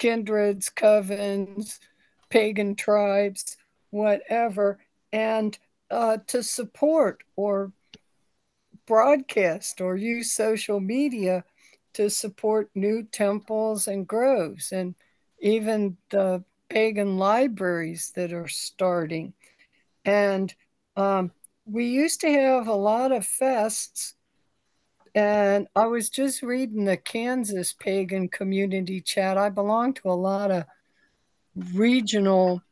kindreds, covens, pagan tribes, whatever, and uh, to support or broadcast or use social media to support new temples and groves and even the pagan libraries that are starting. And um, we used to have a lot of fests and I was just reading the Kansas pagan community chat. I belong to a lot of regional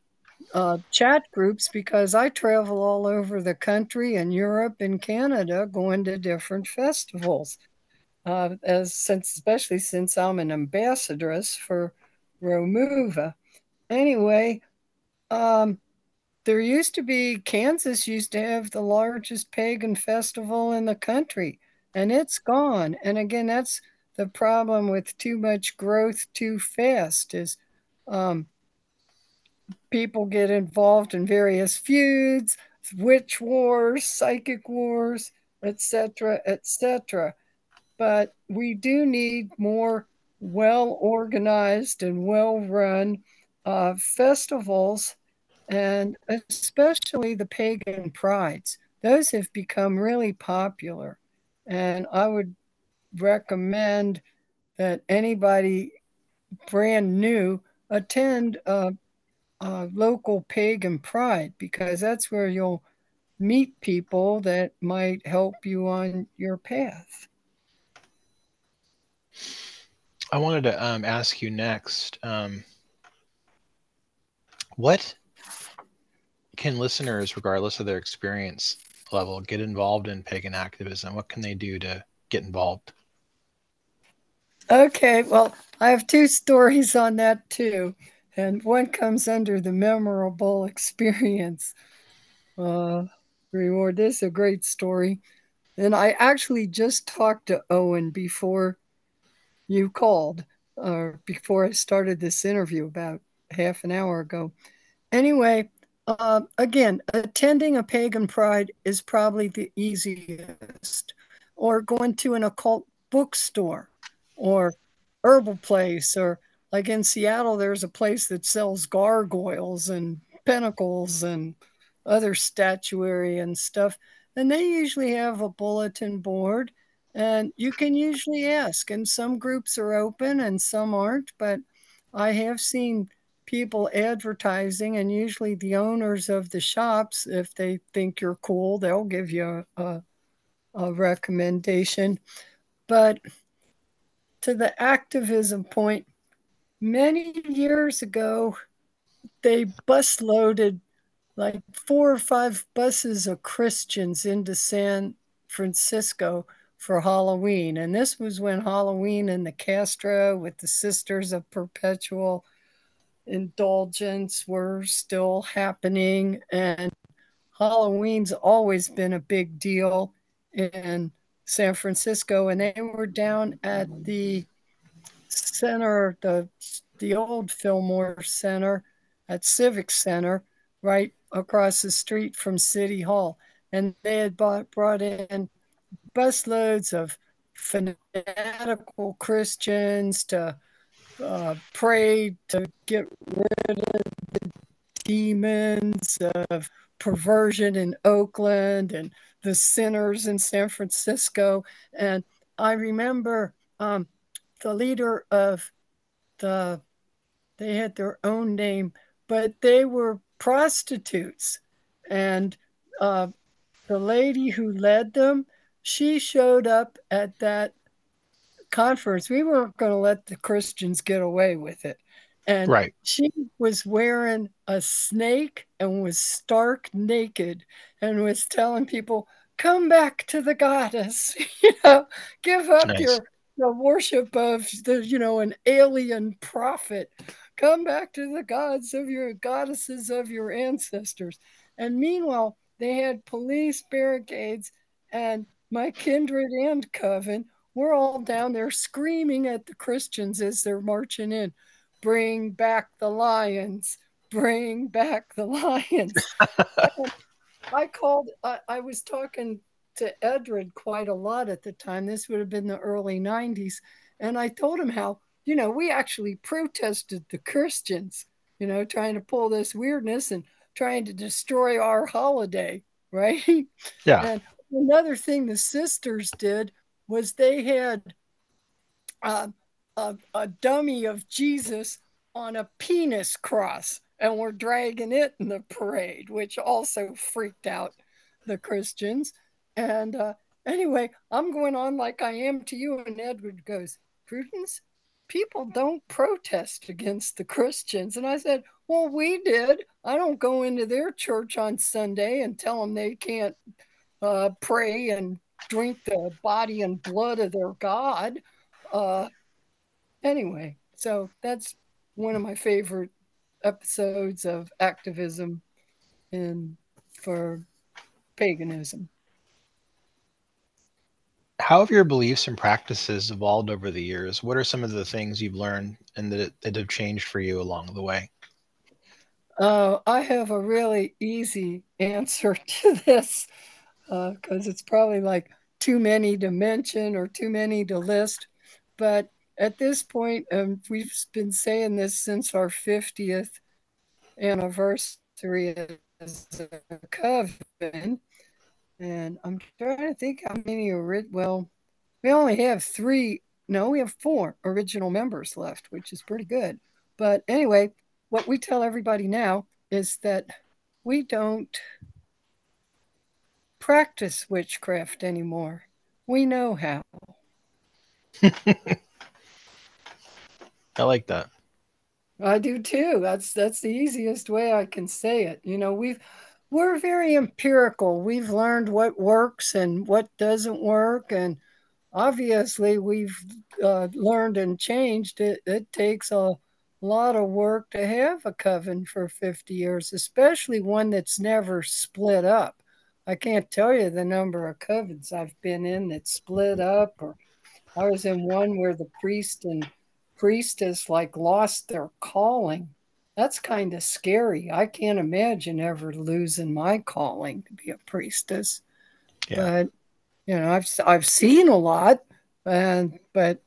uh, chat groups because I travel all over the country and Europe and Canada going to different festivals. Uh, as since especially since I'm an ambassadress for Romuva. Anyway, um, there used to be Kansas used to have the largest pagan festival in the country and it's gone. And again, that's the problem with too much growth too fast is um, people get involved in various feuds, witch wars, psychic wars, etc., etc. But we do need more well organized and well run uh, festivals, and especially the pagan prides. Those have become really popular. And I would recommend that anybody brand new attend a, a local pagan pride because that's where you'll meet people that might help you on your path. I wanted to um, ask you next um, what can listeners, regardless of their experience level, get involved in pagan activism? What can they do to get involved? Okay, well, I have two stories on that too. And one comes under the memorable experience uh, reward. This is a great story. And I actually just talked to Owen before you called, or uh, before I started this interview about half an hour ago. Anyway, uh, again, attending a pagan pride is probably the easiest, or going to an occult bookstore or herbal place, or like in Seattle, there's a place that sells gargoyles and pentacles and other statuary and stuff. And they usually have a bulletin board, and you can usually ask. And some groups are open and some aren't, but I have seen people advertising, and usually the owners of the shops, if they think you're cool, they'll give you a, a recommendation. But to the activism point, many years ago, they bus loaded like four or five buses of Christians into San Francisco for Halloween. And this was when Halloween and the Castro with the Sisters of Perpetual indulgence were still happening. And Halloween's always been a big deal in San Francisco. And they were down at the center, the, the old Fillmore Center at Civic Center, right across the street from City Hall. And they had bought, brought in busloads of fanatical Christians to uh, prayed to get rid of the demons of perversion in Oakland and the sinners in San Francisco. And I remember um, the leader of the, they had their own name, but they were prostitutes. And uh, the lady who led them, she showed up at that conference, we weren't going to let the Christians get away with it. And right. she was wearing a snake and was stark naked and was telling people, come back to the goddess, you know, give up nice. your the worship of the, you know, an alien prophet. Come back to the gods of your goddesses of your ancestors. And meanwhile, they had police barricades and my kindred and coven we're all down there screaming at the Christians as they're marching in bring back the lions, bring back the lions. I called, I, I, was talking to Edred quite a lot at the time. This would have been the early 90s. And I told him how, you know, we actually protested the Christians, you know, trying to pull this weirdness and trying to destroy our holiday, right? Yeah. And another thing the sisters did was they had a, a dummy of Jesus on a penis cross and were dragging it in the parade, which also freaked out the Christians. And uh, anyway, I'm going on like I am to you. And Edred goes, Prudence, people don't protest against the Christians. And I said, Well, we did. I don't go into their church on Sunday and tell them they can't uh, pray and drink the body and blood of their god. Uh, anyway, so that's one of my favorite episodes of activism and for paganism. How have your beliefs and practices evolved over the years? What are some of the things you've learned and that, that have changed for you along the way? Uh, I have a really easy answer to this because uh, it's probably like too many to mention or too many to list. But at this point, um, we've been saying this since our 50th anniversary as a coven. And I'm trying to think how many are, well, we only have three, no, we have four original members left, which is pretty good. But anyway, what we tell everybody now is that we don't practice witchcraft anymore. We know how. I like that. I do too. That's that's the easiest way I can say it. You know, we've we're very empirical. We've learned what works and what doesn't work, and obviously we've uh, learned and changed. It it takes a lot of work to have a coven for 50 years, especially one that's never split up. I can't tell you the number of covens I've been in that split up, or I was in one where the priest and priestess like lost their calling. That's kind of scary. I can't imagine ever losing my calling to be a priestess. Yeah. But you know, I've I've seen a lot, and but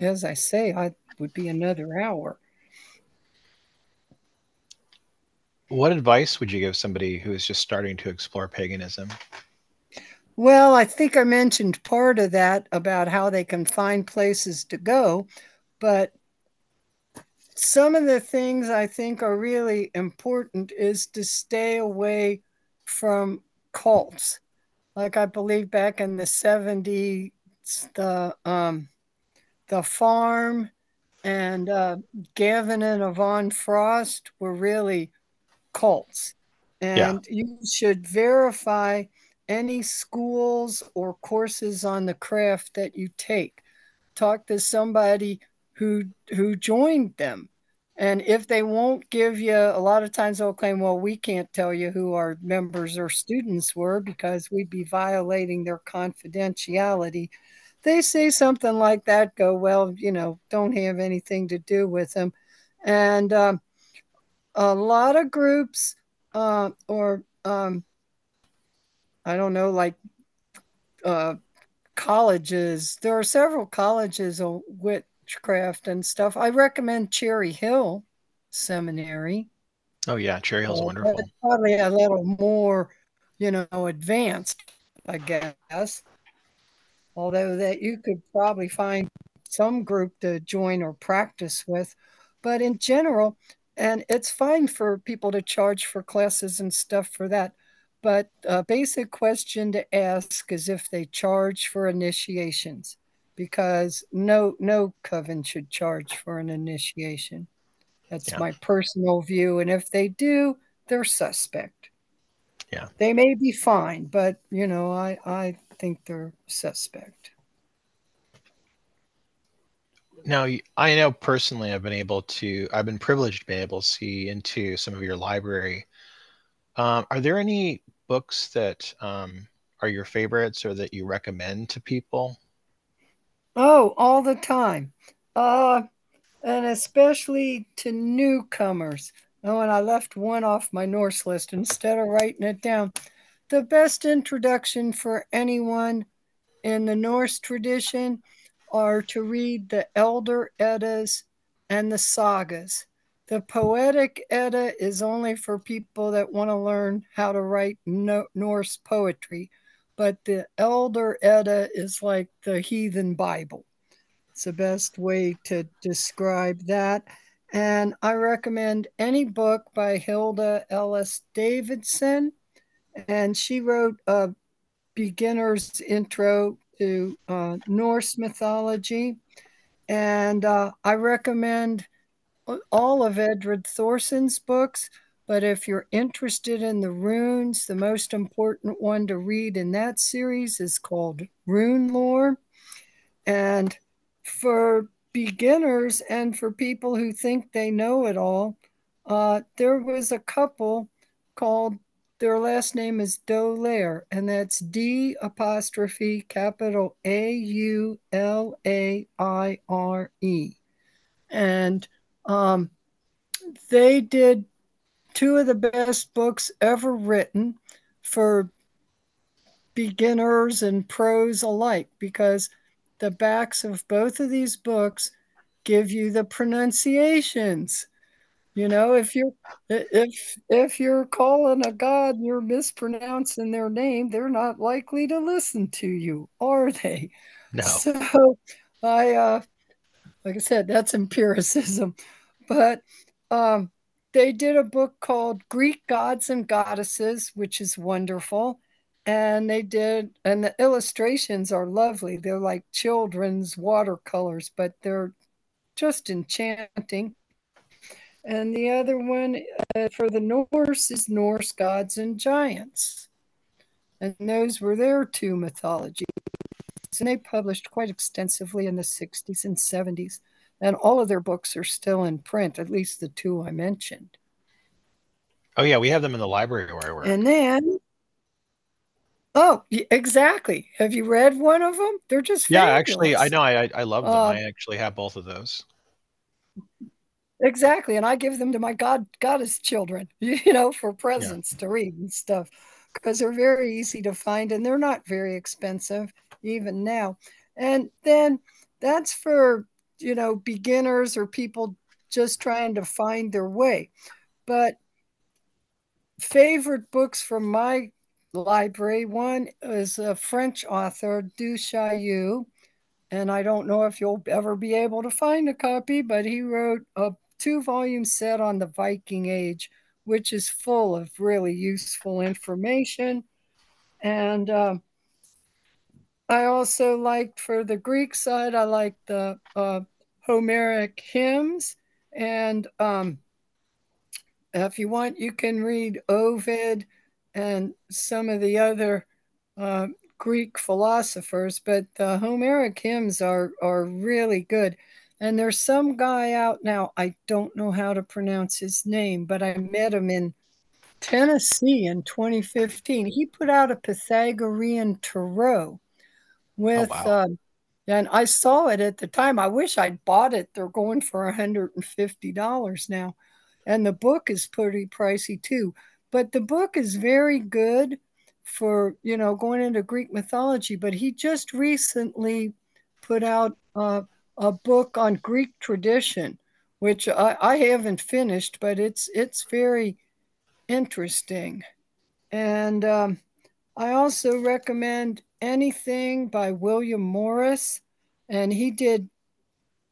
as I say, I would be another hour. What advice would you give somebody who is just starting to explore paganism? Well, I think I mentioned part of that about how they can find places to go, but some of the things I think are really important is to stay away from cults. Like I believe back in the 70s, the um, the farm and uh, Gavin and Yvonne Frost were really cults. And yeah. you should verify any schools or courses on the craft that you take. Talk to somebody who who joined them. And if they won't give you, a lot of times they'll claim, well, we can't tell you who our members or students were because we'd be violating their confidentiality. They say something like that, go, well, you know, don't have anything to do with them. And um, a lot of groups uh, or um, I don't know, like uh, colleges. There are several colleges of witchcraft and stuff. I recommend Cherry Hill Seminary. Oh yeah, Cherry Hill's uh, wonderful. Probably a little more, you know, advanced, I guess. Although that you could probably find some group to join or practice with, but in general, and it's fine for people to charge for classes and stuff for that. But a basic question to ask is if they charge for initiations because no no coven should charge for an initiation. That's yeah. my personal view. And if they do, they're suspect. Yeah. They may be fine, but you know, I, I think they're suspect. Now, I know personally, I've been able to, I've been privileged to be able to see into some of your library. Um, are there any books that um, are your favorites or that you recommend to people? Oh, all the time. Uh, and especially to newcomers. Oh, and I left one off my Norse list instead of writing it down. The best introduction for anyone in the Norse tradition are to read the Elder Eddas and the sagas. The Poetic Edda is only for people that want to learn how to write Norse poetry but the Elder Edda is like the heathen Bible. It's the best way to describe that. And I recommend any book by Hilda Ellis Davidson. And she wrote a beginner's intro to uh, Norse mythology. And uh, I recommend all of Edred Thorsson's books. But if you're interested in the runes, the most important one to read in that series is called Rune Lore. And for beginners and for people who think they know it all, uh, there was a couple called, their last name is Daulaire, and that's D apostrophe capital A U L A I R E. And um, they did two of the best books ever written for beginners and pros alike because the backs of both of these books give you the pronunciations. You know, if you're if if you're calling a god and you're mispronouncing their name, they're not likely to listen to you, are they? No. So I uh like I said, that's empiricism. But um they did a book called Greek Gods and Goddesses, which is wonderful. And they did, and the illustrations are lovely. They're like children's watercolors, but they're just enchanting. And the other one uh, for the Norse is Norse gods and giants. And those were their two mythologies. And they published quite extensively in the 60s and 70s. And all of their books are still in print, at least the two I mentioned. Oh, yeah, we have them in the library where I work. And then, oh, exactly. Have you read one of them? They're just yeah. Actually, I know. I I love them. Uh, I actually have both of those. Exactly. And I give them to my God goddess children, you know, for presents yeah. to read and stuff. Because they're very easy to find and they're not very expensive even now. And then that's for, you know, beginners or people just trying to find their way. But favorite books from my library, one is a French author, Du Chaillu, and I don't know if you'll ever be able to find a copy, but he wrote a two volume set on the Viking Age, which is full of really useful information. And uh, I also liked for the Greek side, I like the uh, Homeric hymns. And um, if you want, you can read Ovid and some of the other uh, Greek philosophers, but the Homeric hymns are, are really good. And there's some guy out now, I don't know how to pronounce his name, but I met him in Tennessee in 2015. He put out a Pythagorean tarot with, oh, wow. uh, and I saw it at the time. I wish I'd bought it. They're going for $150 now. And the book is pretty pricey too. But the book is very good for, you know, going into Greek mythology. But he just recently put out uh, a book on Greek tradition, which I, I haven't finished, but it's it's very interesting. And um, I also recommend anything by William Morris, and he did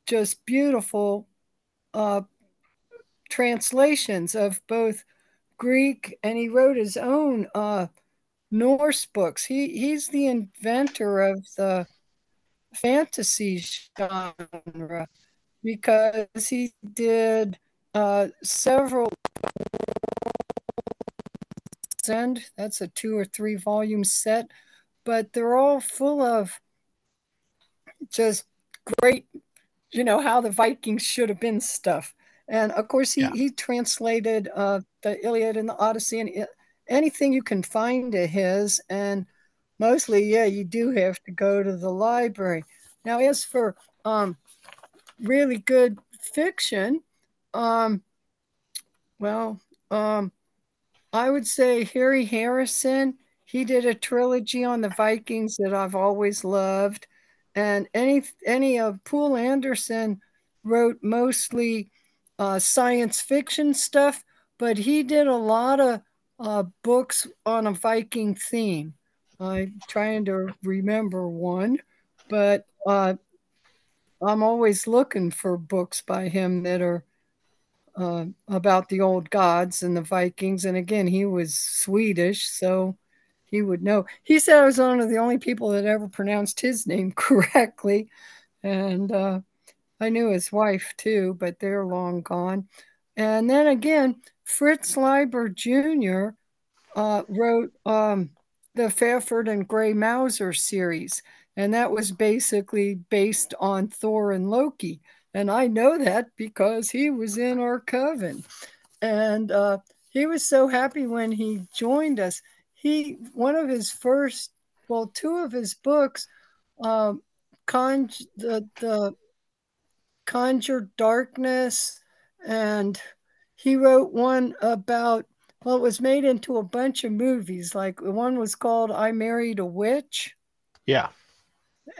just beautiful uh, translations of both Greek, and he wrote his own uh, Norse books. He he's the inventor of the fantasy genre because he did uh, several Send that's a two or three volume set, but they're all full of just great, you know, how the Vikings should have been stuff. And of course, he, yeah. he translated uh, the Iliad and the Odyssey and anything you can find of his. And mostly, yeah, you do have to go to the library. Now, as for um, really good fiction, um, well, um, I would say Harry Harrison. He did a trilogy on the Vikings that I've always loved, and any any of Poul Anderson wrote mostly uh, science fiction stuff, but he did a lot of uh, books on a Viking theme. I'm trying to remember one, but uh, I'm always looking for books by him that are uh, about the old gods and the Vikings. And again, he was Swedish, so he would know. He said I was one of the only people that ever pronounced his name correctly. And uh, I knew his wife too, but they're long gone. And then again, Fritz Leiber Jr. Uh, wrote um, the Fafhrd and Grey Mouser series, and that was basically based on Thor and Loki. And I know that because he was in our coven. And uh, he was so happy when he joined us. He, one of his first, well, two of his books, um, Conj- the, the Conjure Darkness, and he wrote one about well, it was made into a bunch of movies. Like one was called I Married a Witch. Yeah.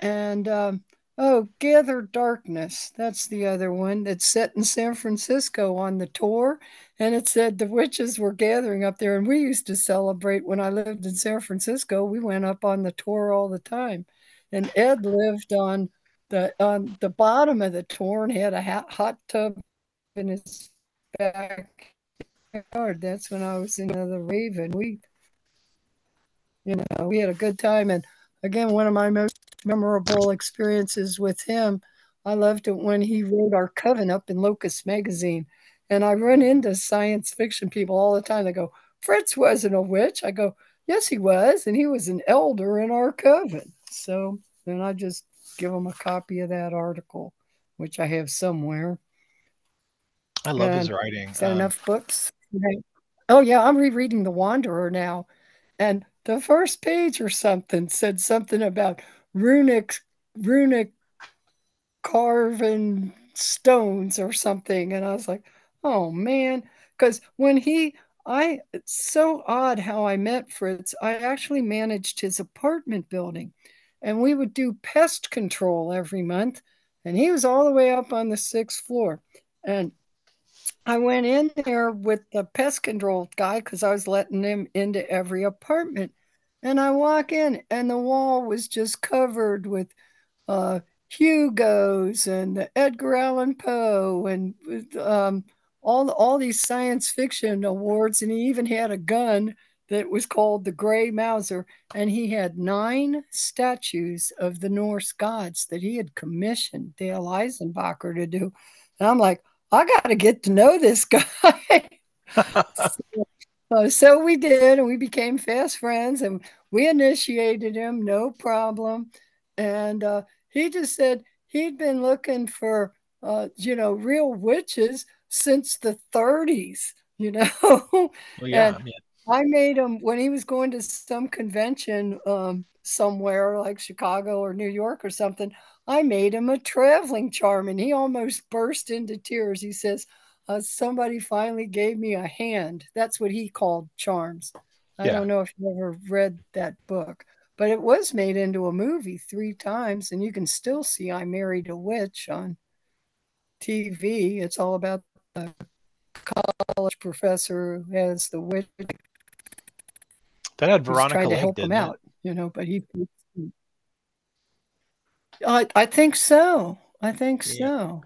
And um, Oh, Gather Darkness. That's the other one that's set in San Francisco on the tour. And it said the witches were gathering up there. And we used to celebrate when I lived in San Francisco. We went up on the tour all the time. And Ed lived on the on the bottom of the tour and had a hot tub in his That's when I was in the Raven. We, you know, we had a good time. And again, one of my most memorable experiences with him. I loved it when he wrote our coven up in Locus magazine. And I run into science fiction people all the time. They go, Fritz wasn't a witch. I go, yes, he was. And he was an elder in our coven. So then I just give them a copy of that article, which I have somewhere. I love and his writing. Is that um, enough books? Oh, yeah. I'm rereading The Wanderer now. And the first page or something said something about runic runic carving stones or something and i was like oh man because when he i it's so odd how i met fritz i actually managed his apartment building and we would do pest control every month and he was all the way up on the sixth floor and i went in there with the pest control guy because i was letting him into every apartment. And I walk in, and the wall was just covered with uh, Hugo's and the Edgar Allan Poe and um, all all these science fiction awards, and he even had a gun that was called the Gray Mauser, and he had nine statues of the Norse gods that he had commissioned Dale Eisenbacher to do. And I'm like, I got to get to know this guy. so, uh, so we did, and we became fast friends, and we initiated him, no problem. And uh, he just said he'd been looking for, uh, you know, real witches since the 30s, you know. Well, yeah, and I made him when he was going to some convention um, somewhere like Chicago or New York or something. I made him a traveling charm, and he almost burst into tears. He says, uh, somebody finally gave me a hand. That's what he called charms. I yeah. don't know if you ever read that book, but it was made into a movie three times, and you can still see I Married a Witch on TV. It's all about the college professor who has the witch. That had Veronica trying to help him out, you know, but he. I I think so. I think yeah. so.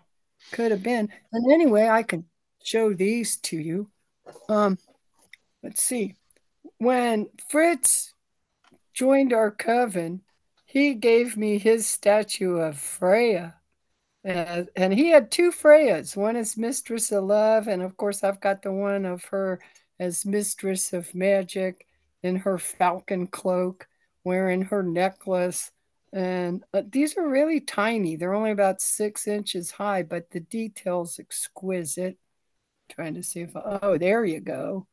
Could have been. And anyway, I can show these to you. Um, let's see. When Fritz joined our coven, he gave me his statue of Freya. Uh, and he had two Freyas. One is Mistress of Love, and of course, I've got the one of her as Mistress of Magic in her falcon cloak, wearing her necklace and uh, these are really tiny. They're only about six inches high, but the detail's exquisite. Trying to see if, oh, there you go.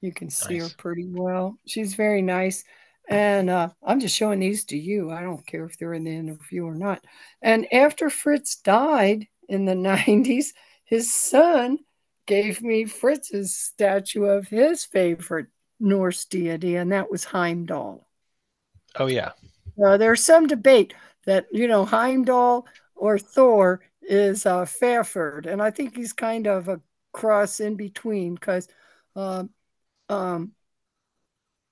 You can see nice. her pretty well. She's very nice. And uh, I'm just showing these to you. I don't care if they're in the interview or not. And after Fritz died in the 90s, his son gave me Fritz's statue of his favorite Norse deity, and that was Heimdall. Oh, yeah. Uh, there's some debate that you know Heimdall or Thor is uh, Fafhrd, and I think he's kind of a cross in between because um, um,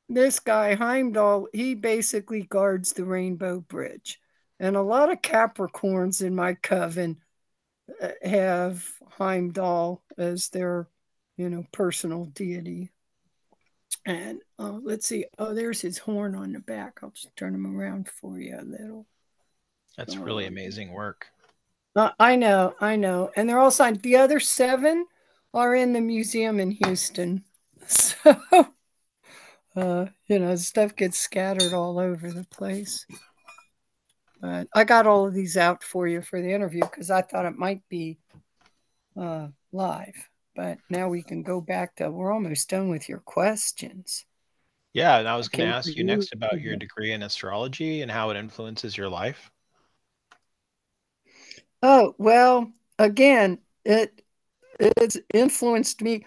this guy Heimdall he basically guards the Rainbow Bridge, and a lot of Capricorns in my coven uh, have Heimdall as their you know personal deity. And uh, let's see. Oh, there's his horn on the back. I'll just turn him around for you a little. That's really amazing work. Uh, I know, I know. And they're all signed. The other seven are in the museum in Houston. So, uh, you know, stuff gets scattered all over the place. But I got all of these out for you for the interview because I thought it might be uh, live. But now we can go back to we're almost done with your questions. Yeah, and I was going to ask you next about your mm-hmm. degree in astrology and how it influences your life. Oh, well, again, it it's influenced me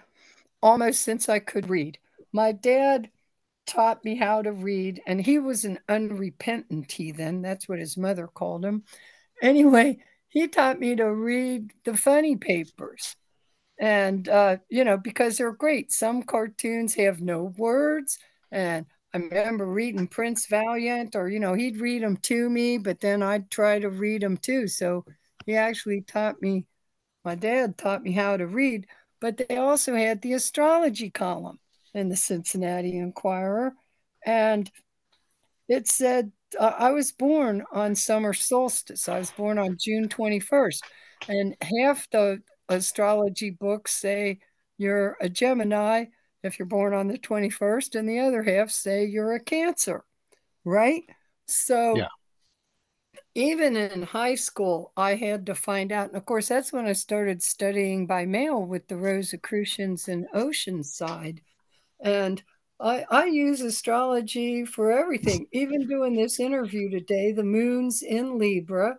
almost since I could read. My dad taught me how to read, and he was an unrepentant heathen. That's what his mother called him. anyway, he taught me to read the funny papers. And, uh, you know, because they're great. Some cartoons have no words. And I remember reading Prince Valiant, or, you know, he'd read them to me, but then I'd try to read them too. So he actually taught me, my dad taught me how to read. But they also had the astrology column in the Cincinnati Enquirer. And it said uh, I was born on summer solstice. I was born on June 21st. And half the astrology books say you're a Gemini if you're born on the 21st, and the other half say you're a Cancer, right? So, yeah. even in high school, I had to find out. And of course, that's when I started studying by mail with the Rosicrucians in Oceanside. And I, I use astrology for everything, even doing this interview today. The moon's in Libra,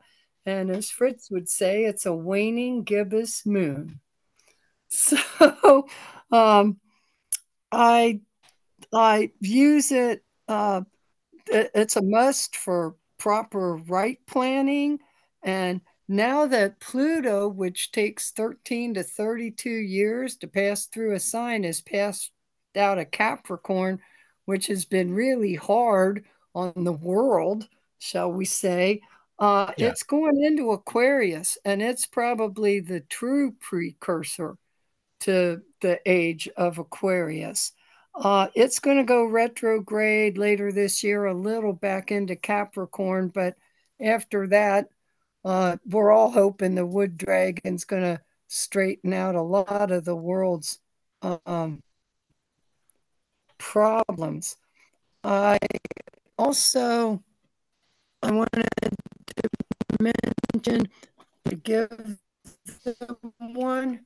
and as Fritz would say, it's a waning gibbous moon. So um, I I use it. Uh, it's a must for proper right planning. And now that Pluto, which takes 13 to 32 years to pass through a sign, has passed out a Capricorn, which has been really hard on the world, shall we say. Uh, yeah. It's going into Aquarius, and it's probably the true precursor to the age of Aquarius. Uh, it's going to go retrograde later this year, a little back into Capricorn, but after that, uh, we're all hoping the wood dragon's going to straighten out a lot of the world's um, problems. I also I wanted to mention to give one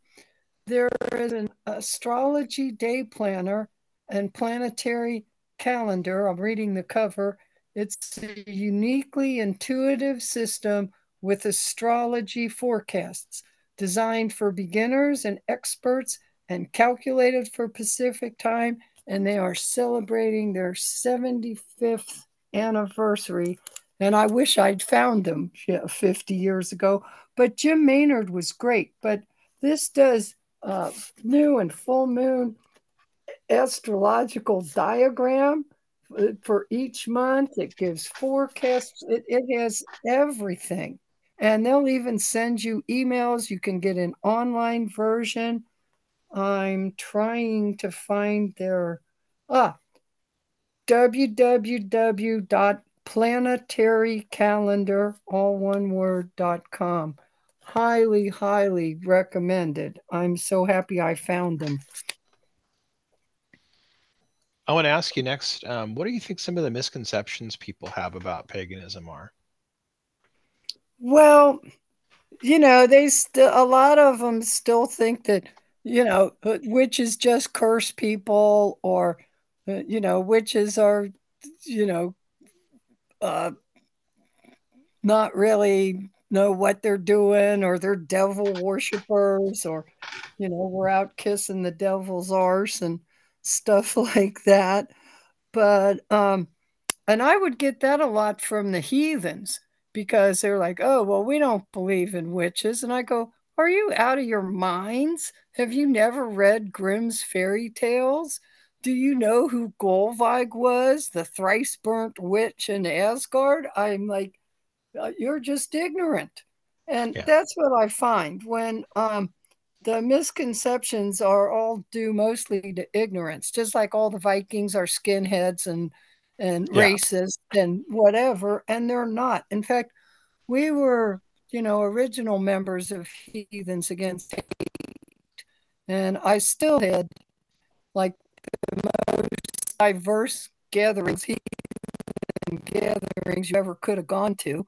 there is an astrology day planner and planetary calendar. I'm reading the cover. It's a uniquely intuitive system with astrology forecasts designed for beginners and experts and calculated for Pacific time and they are celebrating their 75th anniversary. And I wish I'd found them 50 years ago. But Jim Maynard was great. But this does uh, new and full moon astrological diagram for each month. It gives forecasts. It, it has everything. And they'll even send you emails. You can get an online version I'm trying to find their ah www.planetarycalendar all one word.com. Highly, highly recommended. I'm so happy I found them. I want to ask you next um, what do you think some of the misconceptions people have about paganism are? Well, you know, they still a lot of them still think that you know, uh, witches just curse people, or uh, you know, witches are, you know, uh, not really know what they're doing, or they're devil worshippers, or you know, we're out kissing the devil's arse and stuff like that. But um, and I would get that a lot from the heathens because they're like, oh, well, we don't believe in witches. And I go, are you out of your minds? Have you never read Grimm's fairy tales? Do you know who Gullveig was, the thrice burnt witch in Asgard? I'm like, uh, you're just ignorant. And yeah. that's what I find when um, the misconceptions are all due mostly to ignorance, just like all the Vikings are skinheads and and yeah. racist and whatever, and they're not. In fact, we were you know, original members of Heathens Against Hate. And I still had like most diverse gatherings, gatherings you ever could have gone to.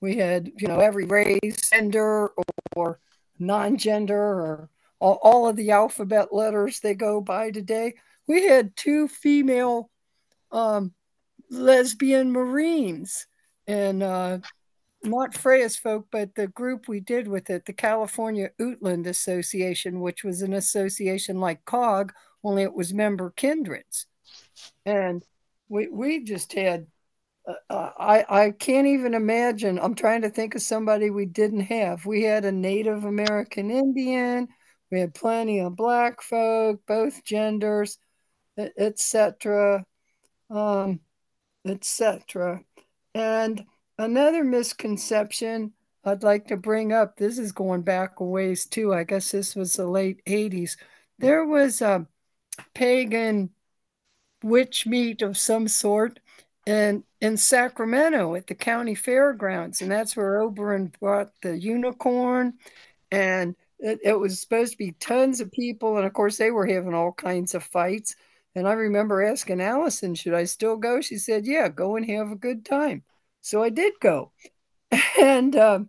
We had, you know, every race, gender, or, or non gender, or all, all, of the alphabet letters they go by today. We had two female um, lesbian Marines. And uh, not Freya's folk, but the group we did with it, the California Outland Association, which was an association like COG, only it was member kindreds. And we, we just had uh, I I can't even imagine. I'm trying to think of somebody we didn't have. We had a Native American Indian. We had plenty of black folk, both genders, etc., um, etc. And another misconception I'd like to bring up. This is going back a ways too. I guess this was the late 80s. There was a pagan witch meet of some sort in in Sacramento at the county fairgrounds, and that's where Oberon brought the unicorn, and it, it, was supposed to be tons of people, and of course they were having all kinds of fights. And I remember asking Allison, "Should I still go?" She said, "Yeah, go and have a good time." So I did go, and uh,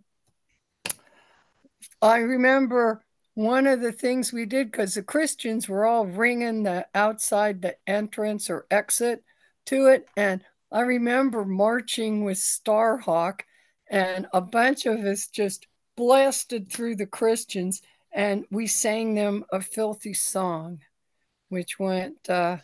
I remember one of the things we did because the Christians were all ringing the outside the entrance or exit to it, and I remember marching with Starhawk, and a bunch of us just blasted through the Christians, and we sang them a filthy song, which went uh,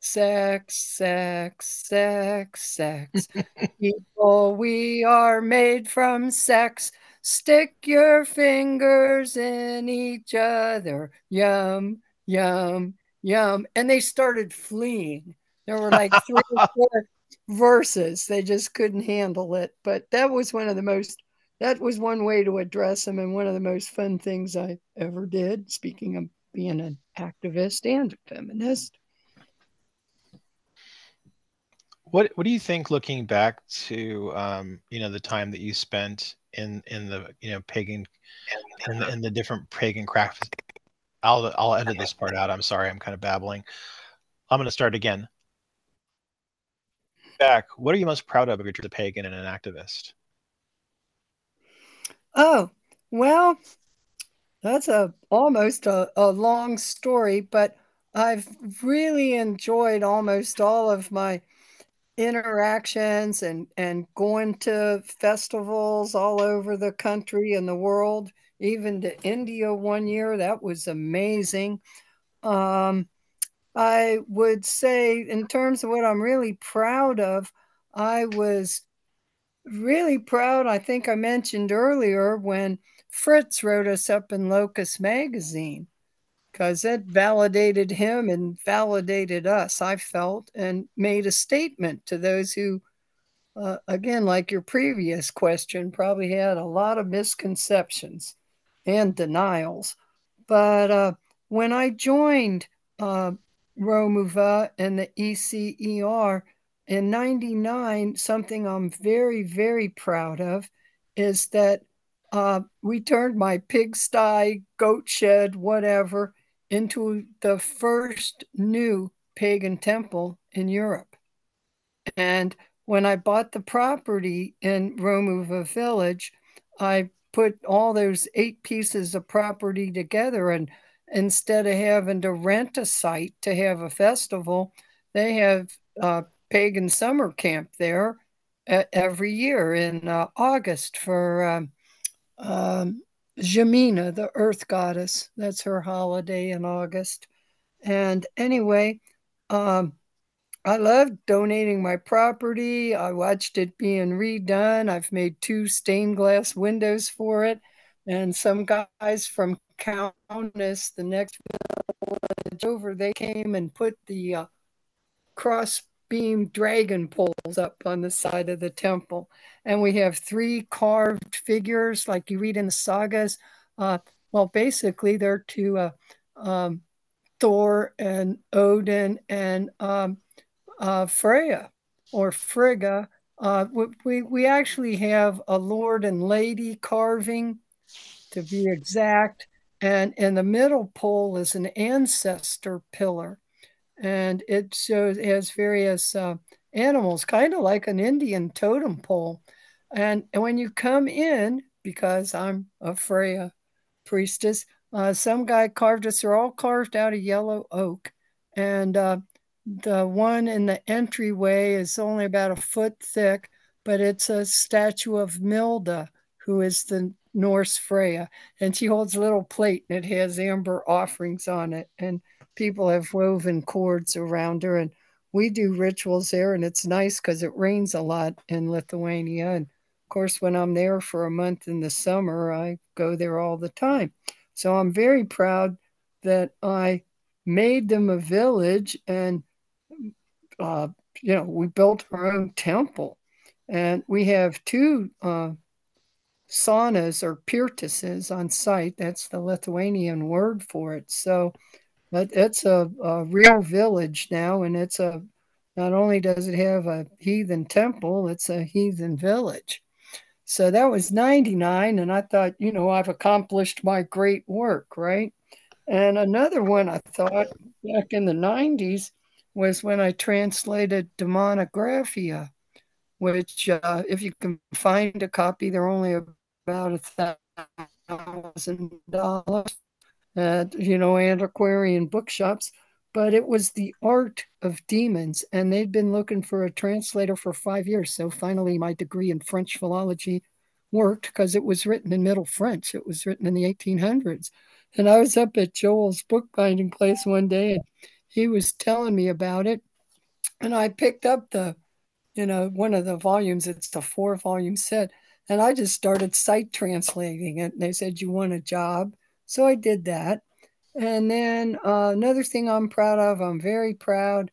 sex, sex, sex, sex. People, we are made from sex. Stick your fingers in each other. Yum, yum, yum. And they started fleeing. There were like three or four verses. They just couldn't handle it. But that was one of the most, that was one way to address them and one of the most fun things I ever did, speaking of being an activist and a feminist. What What do you think, looking back to um, you know the time that you spent in in the you know pagan in the, in the different pagan crafts. I'll I'll edit this part out. I'm sorry. I'm kind of babbling. I'm going to start again. Back. What are you most proud of if you're a pagan and an activist? Oh well, that's a almost a, a long story, but I've really enjoyed almost all of my interactions and and going to festivals all over the country and the world even to india one year that was amazing. Um, i would say in terms of what i'm really proud of i was really proud i think i mentioned earlier when fritz wrote us up in locus magazine because it validated him and validated us, I felt, and made a statement to those who, uh, again, like your previous question, probably had a lot of misconceptions and denials. But uh, when I joined uh, Romuva and the ECER in 99, something I'm very, very proud of is that uh, we turned my pigsty, goat shed, whatever, into the first new pagan temple in Europe. And when I bought the property in Romuva village, I put all those eight pieces of property together. And instead of having to rent a site to have a festival, they have a pagan summer camp there every year in uh, August for um, um, Zemyna, the earth goddess. That's her holiday in August. And anyway, um, I loved donating my property. I watched it being redone. I've made two stained glass windows for it. And some guys from Countess, the next village over, they came and put the uh, cross beam dragon poles up on the side of the temple. And we have three carved figures, like you read in the sagas. Uh, well, basically, they're to uh, um, Thor and Odin and um, uh, Freya or Frigga. Uh, we, we actually have a Lord and Lady carving, to be exact. And in the middle pole is an ancestor pillar and it shows it has various uh, animals, kind of like an Indian totem pole. And, and when you come in, because I'm a Freya priestess, uh, some guy carved us. They're all carved out of yellow oak, and uh, the one in the entryway is only about a foot thick, but it's a statue of Milda, who is the Norse Freya, and she holds a little plate and it has amber offerings on it, and people have woven cords around her. And we do rituals there, and it's nice because it rains a lot in Lithuania. And of course, when I'm there for a month in the summer, I go there all the time. So I'm very proud that I made them a village and uh, you know we built our own temple and we have two uh, saunas or pirtises on site that's the lithuanian word for it so it's a, a real village now and it's a not only does it have a heathen temple it's a heathen village. So that was 99 and i thought you know i've accomplished my great work right? And another one I thought back in the 90s was when I translated Demonographia, which, uh, if you can find a copy, they're only about a thousand dollars at, you know, antiquarian bookshops. But it was the art of demons, and they'd been looking for a translator for five years. So finally, my degree in French philology worked because it was written in Middle French. It was written in the 1800s. And I was up at Joel's bookbinding place one day and he was telling me about it. And I picked up the, you know, one of the volumes, it's the four volume set. And I just started sight translating it. And they said, You want a job? So I did that. And then uh, another thing I'm proud of, I'm very proud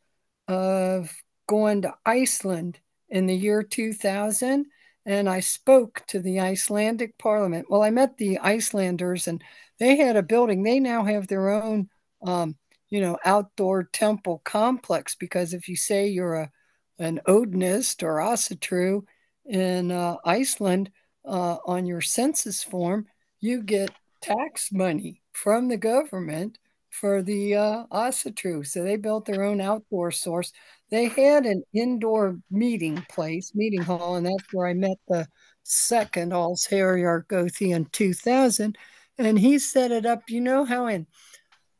of going to Iceland in the year 2000 and I spoke to the Icelandic parliament. Well, I met the Icelanders and they had a building. They now have their own, um, you know, outdoor temple complex because if you say you're a an Odinist or Asatru in uh, Iceland uh, on your census form, you get tax money from the government for the uh, Asatru. So they built their own outdoor source. They had an indoor meeting place, meeting hall, and that's where I met the second Allsherjargothi in 2000 and he set it up. You know how in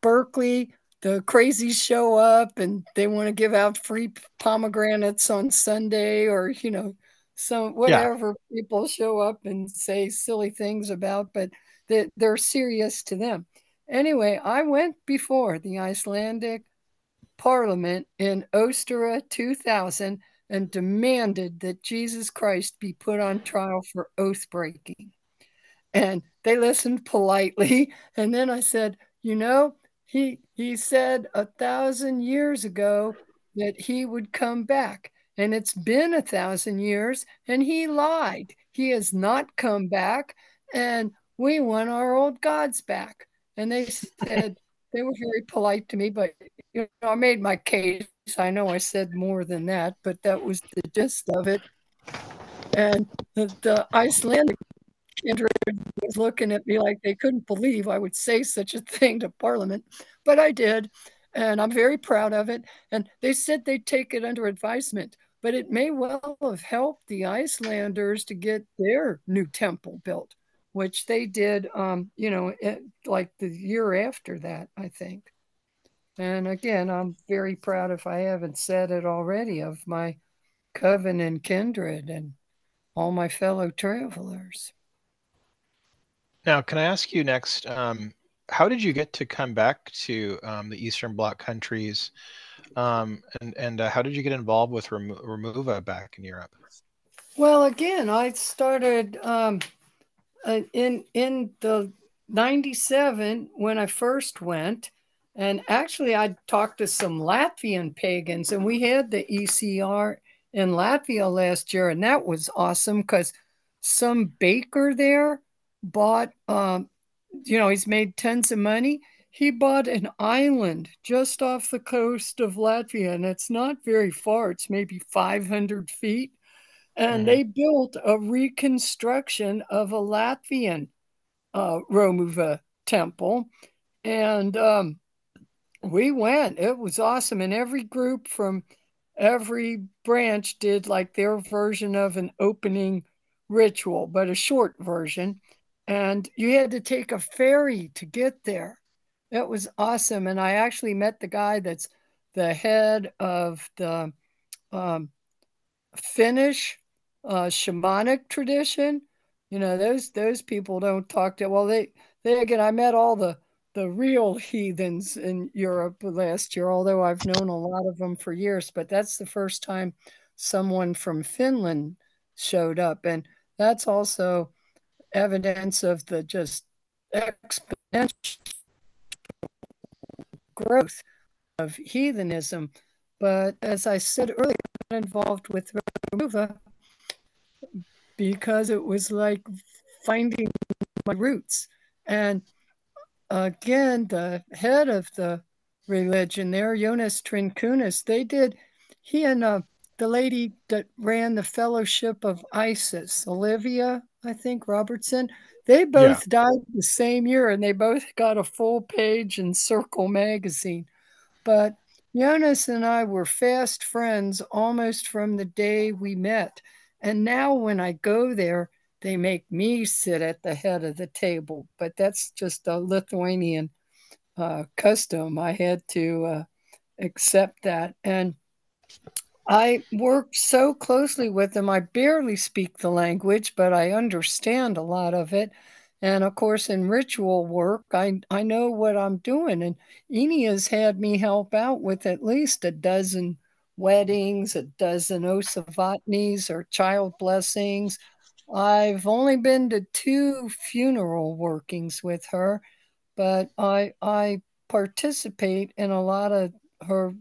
Berkeley the crazies show up and they want to give out free pomegranates on Sunday, or you know, some whatever yeah. people show up and say silly things about, but they, they're serious to them. Anyway, I went before the Icelandic Parliament in Ostara 2000 and demanded that Jesus Christ be put on trial for oath breaking. And they listened politely. And then I said, you know, he he said a thousand years ago that he would come back. And it's been a thousand years and he lied. He has not come back. And we want our old gods back. And they said, they were very polite to me, but you know, I made my case. I know I said more than that, but that was the gist of it. And the, the Icelandic Kindred was looking at me like they couldn't believe I would say such a thing to Parliament, but I did, and I'm very proud of it. And they said they'd take it under advisement, but it may well have helped the Icelanders to get their new temple built, which they did, um, you know, it, like the year after that, I think. And again, I'm very proud, if I haven't said it already, of my coven and kindred and all my fellow travelers. Now, can I ask you next? Um, how did you get to come back to um, the Eastern Bloc countries, um, and and uh, how did you get involved with Rem- Remuva back in Europe? Well, again, I started um, uh, in in the '97 when I first went, and actually I talked to some Latvian pagans, and we had the ECR in Latvia last year, and that was awesome because some baker there bought, um, you know, he's made tons of money. He bought an island just off the coast of Latvia, and it's not very far. It's maybe 500 feet. And mm-hmm. they built a reconstruction of a Latvian uh, Romuva temple. And um, we went. It was awesome. And every group from every branch did like their version of an opening ritual, but a short version and you had to take a ferry to get there. It was awesome. And I actually met the guy that's the head of the um, Finnish uh, shamanic tradition. You know, those those people don't talk to well, they they again I met all the the real heathens in Europe last year, although I've known a lot of them for years, but that's the first time someone from Finland showed up. And that's also evidence of the just exponential growth of heathenism. But as I said earlier, I'm involved with Remuva because it was like finding my roots. And again, the head of the religion there, Jonas Trinkunas, they did, he and uh, the lady that ran the Fellowship of Isis, Olivia, I think, Robertson, they both yeah. died the same year and they both got a full page in Circle magazine. But Jonas and I were fast friends almost from the day we met. And now when I go there, they make me sit at the head of the table. But that's just a Lithuanian uh, custom. I had to uh, accept that. And I work so closely with them. I barely speak the language, but I understand a lot of it. And of course, in ritual work, I, I know what I'm doing. And Eni has had me help out with at least a dozen weddings, a dozen osavatnis or child blessings. I've only been to two funeral workings with her, but I I participate in a lot of her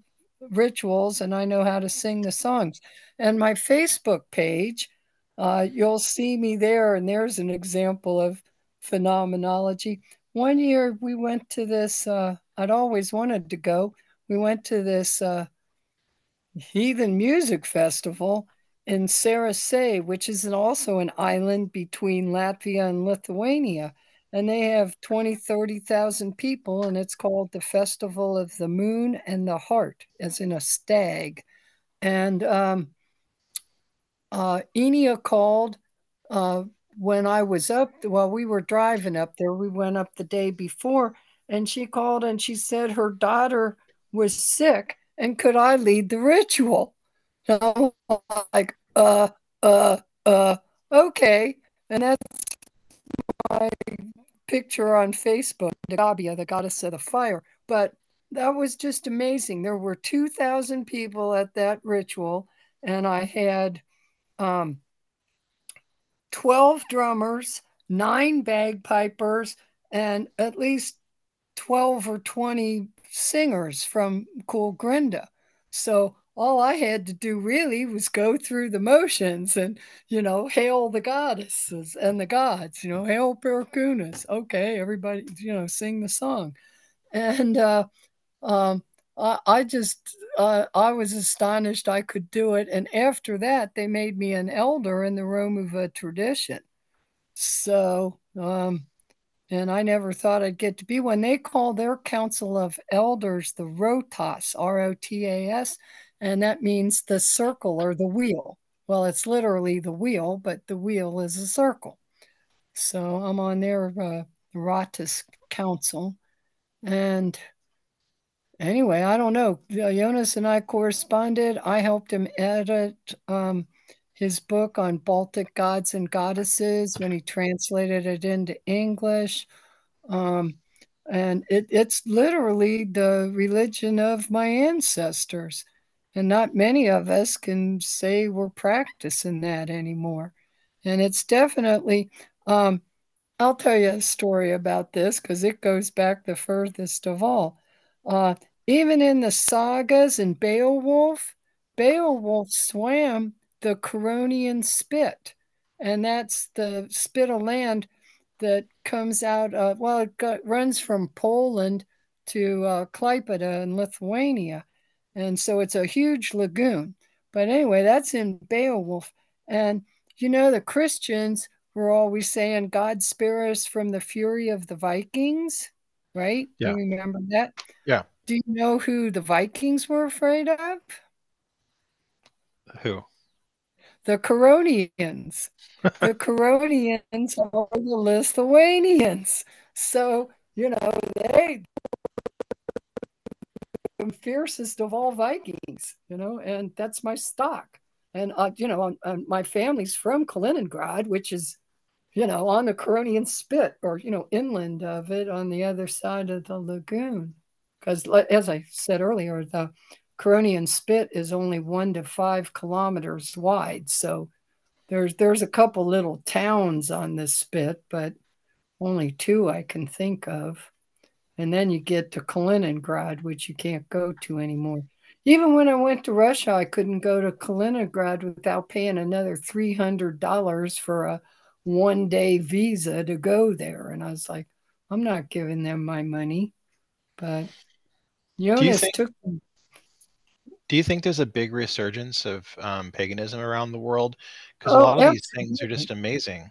rituals and I know how to sing the songs. And my Facebook page, uh, you'll see me there, and there's an example of phenomenology. One year we went to this, uh, I'd always wanted to go. We went to this uh, heathen music festival in Zarasai, which is also an island between Latvia and Lithuania. And they have 20, 30,000 people, and it's called the Festival of the Moon and the Hart, as in a stag. And um, uh, Enia called uh, when I was up, well, we were driving up there. We went up the day before, and she called and she said her daughter was sick and could I lead the ritual? And I'm like, uh, uh, uh, okay. And that's my picture on Facebook, Gabia, the goddess of the fire. But that was just amazing. There were 2,000 people at that ritual, and I had um, 12 drummers, nine bagpipers, and at least 12 or 20 singers from Kūlgrinda. So all I had to do really was go through the motions and, you know, hail the goddesses and the gods, you know, hail Perkunas. Okay, everybody, you know, sing the song. And uh, um, I, I just, uh, I was astonished I could do it. And after that, they made me an elder in the Romuva tradition. So, um, and I never thought I'd get to be one. They call their council of elders the Rotas, R O T A S, and that means the circle or the wheel. Well, it's literally the wheel, but the wheel is a circle. So I'm on their uh, Rotas council. And anyway, I don't know. Jonas and I corresponded. I helped him edit um, his book on Baltic gods and goddesses when he translated it into English. Um, and it, it's literally the religion of my ancestors. And not many of us can say we're practicing that anymore. And it's definitely, um, I'll tell you a story about this because it goes back the furthest of all. Uh, even in the sagas and Beowulf, Beowulf swam the Curonian spit, and that's the spit of land that comes out of, well, it got, runs from Poland to uh, Klaipeda in Lithuania. And so it's a huge lagoon. But anyway, that's in Beowulf. And you know, the Christians were always saying, God spare us from the fury of the Vikings, right? Yeah. You remember that? Yeah. Do you know who the Vikings were afraid of? Who? The Curonians. the Curonians are the Lithuanians. So, you know, they the fiercest of all Vikings, you know, and that's my stock. And, uh, you know, my family's from Kaliningrad, which is you know, on the Curonian Spit or, you know, inland of it on the other side of the lagoon. Because, as I said earlier, the Curonian Spit is only one to five kilometers wide. So there's there's a couple little towns on this spit, but only two I can think of. And then you get to Kaliningrad, which you can't go to anymore. Even when I went to Russia, I couldn't go to Kaliningrad without paying another $300 for a one day visa to go there. And I was like, I'm not giving them my money. But Jonas think, took them. Do you think there's a big resurgence of um, paganism around the world? Because oh, a lot of absolutely. these things are just amazing.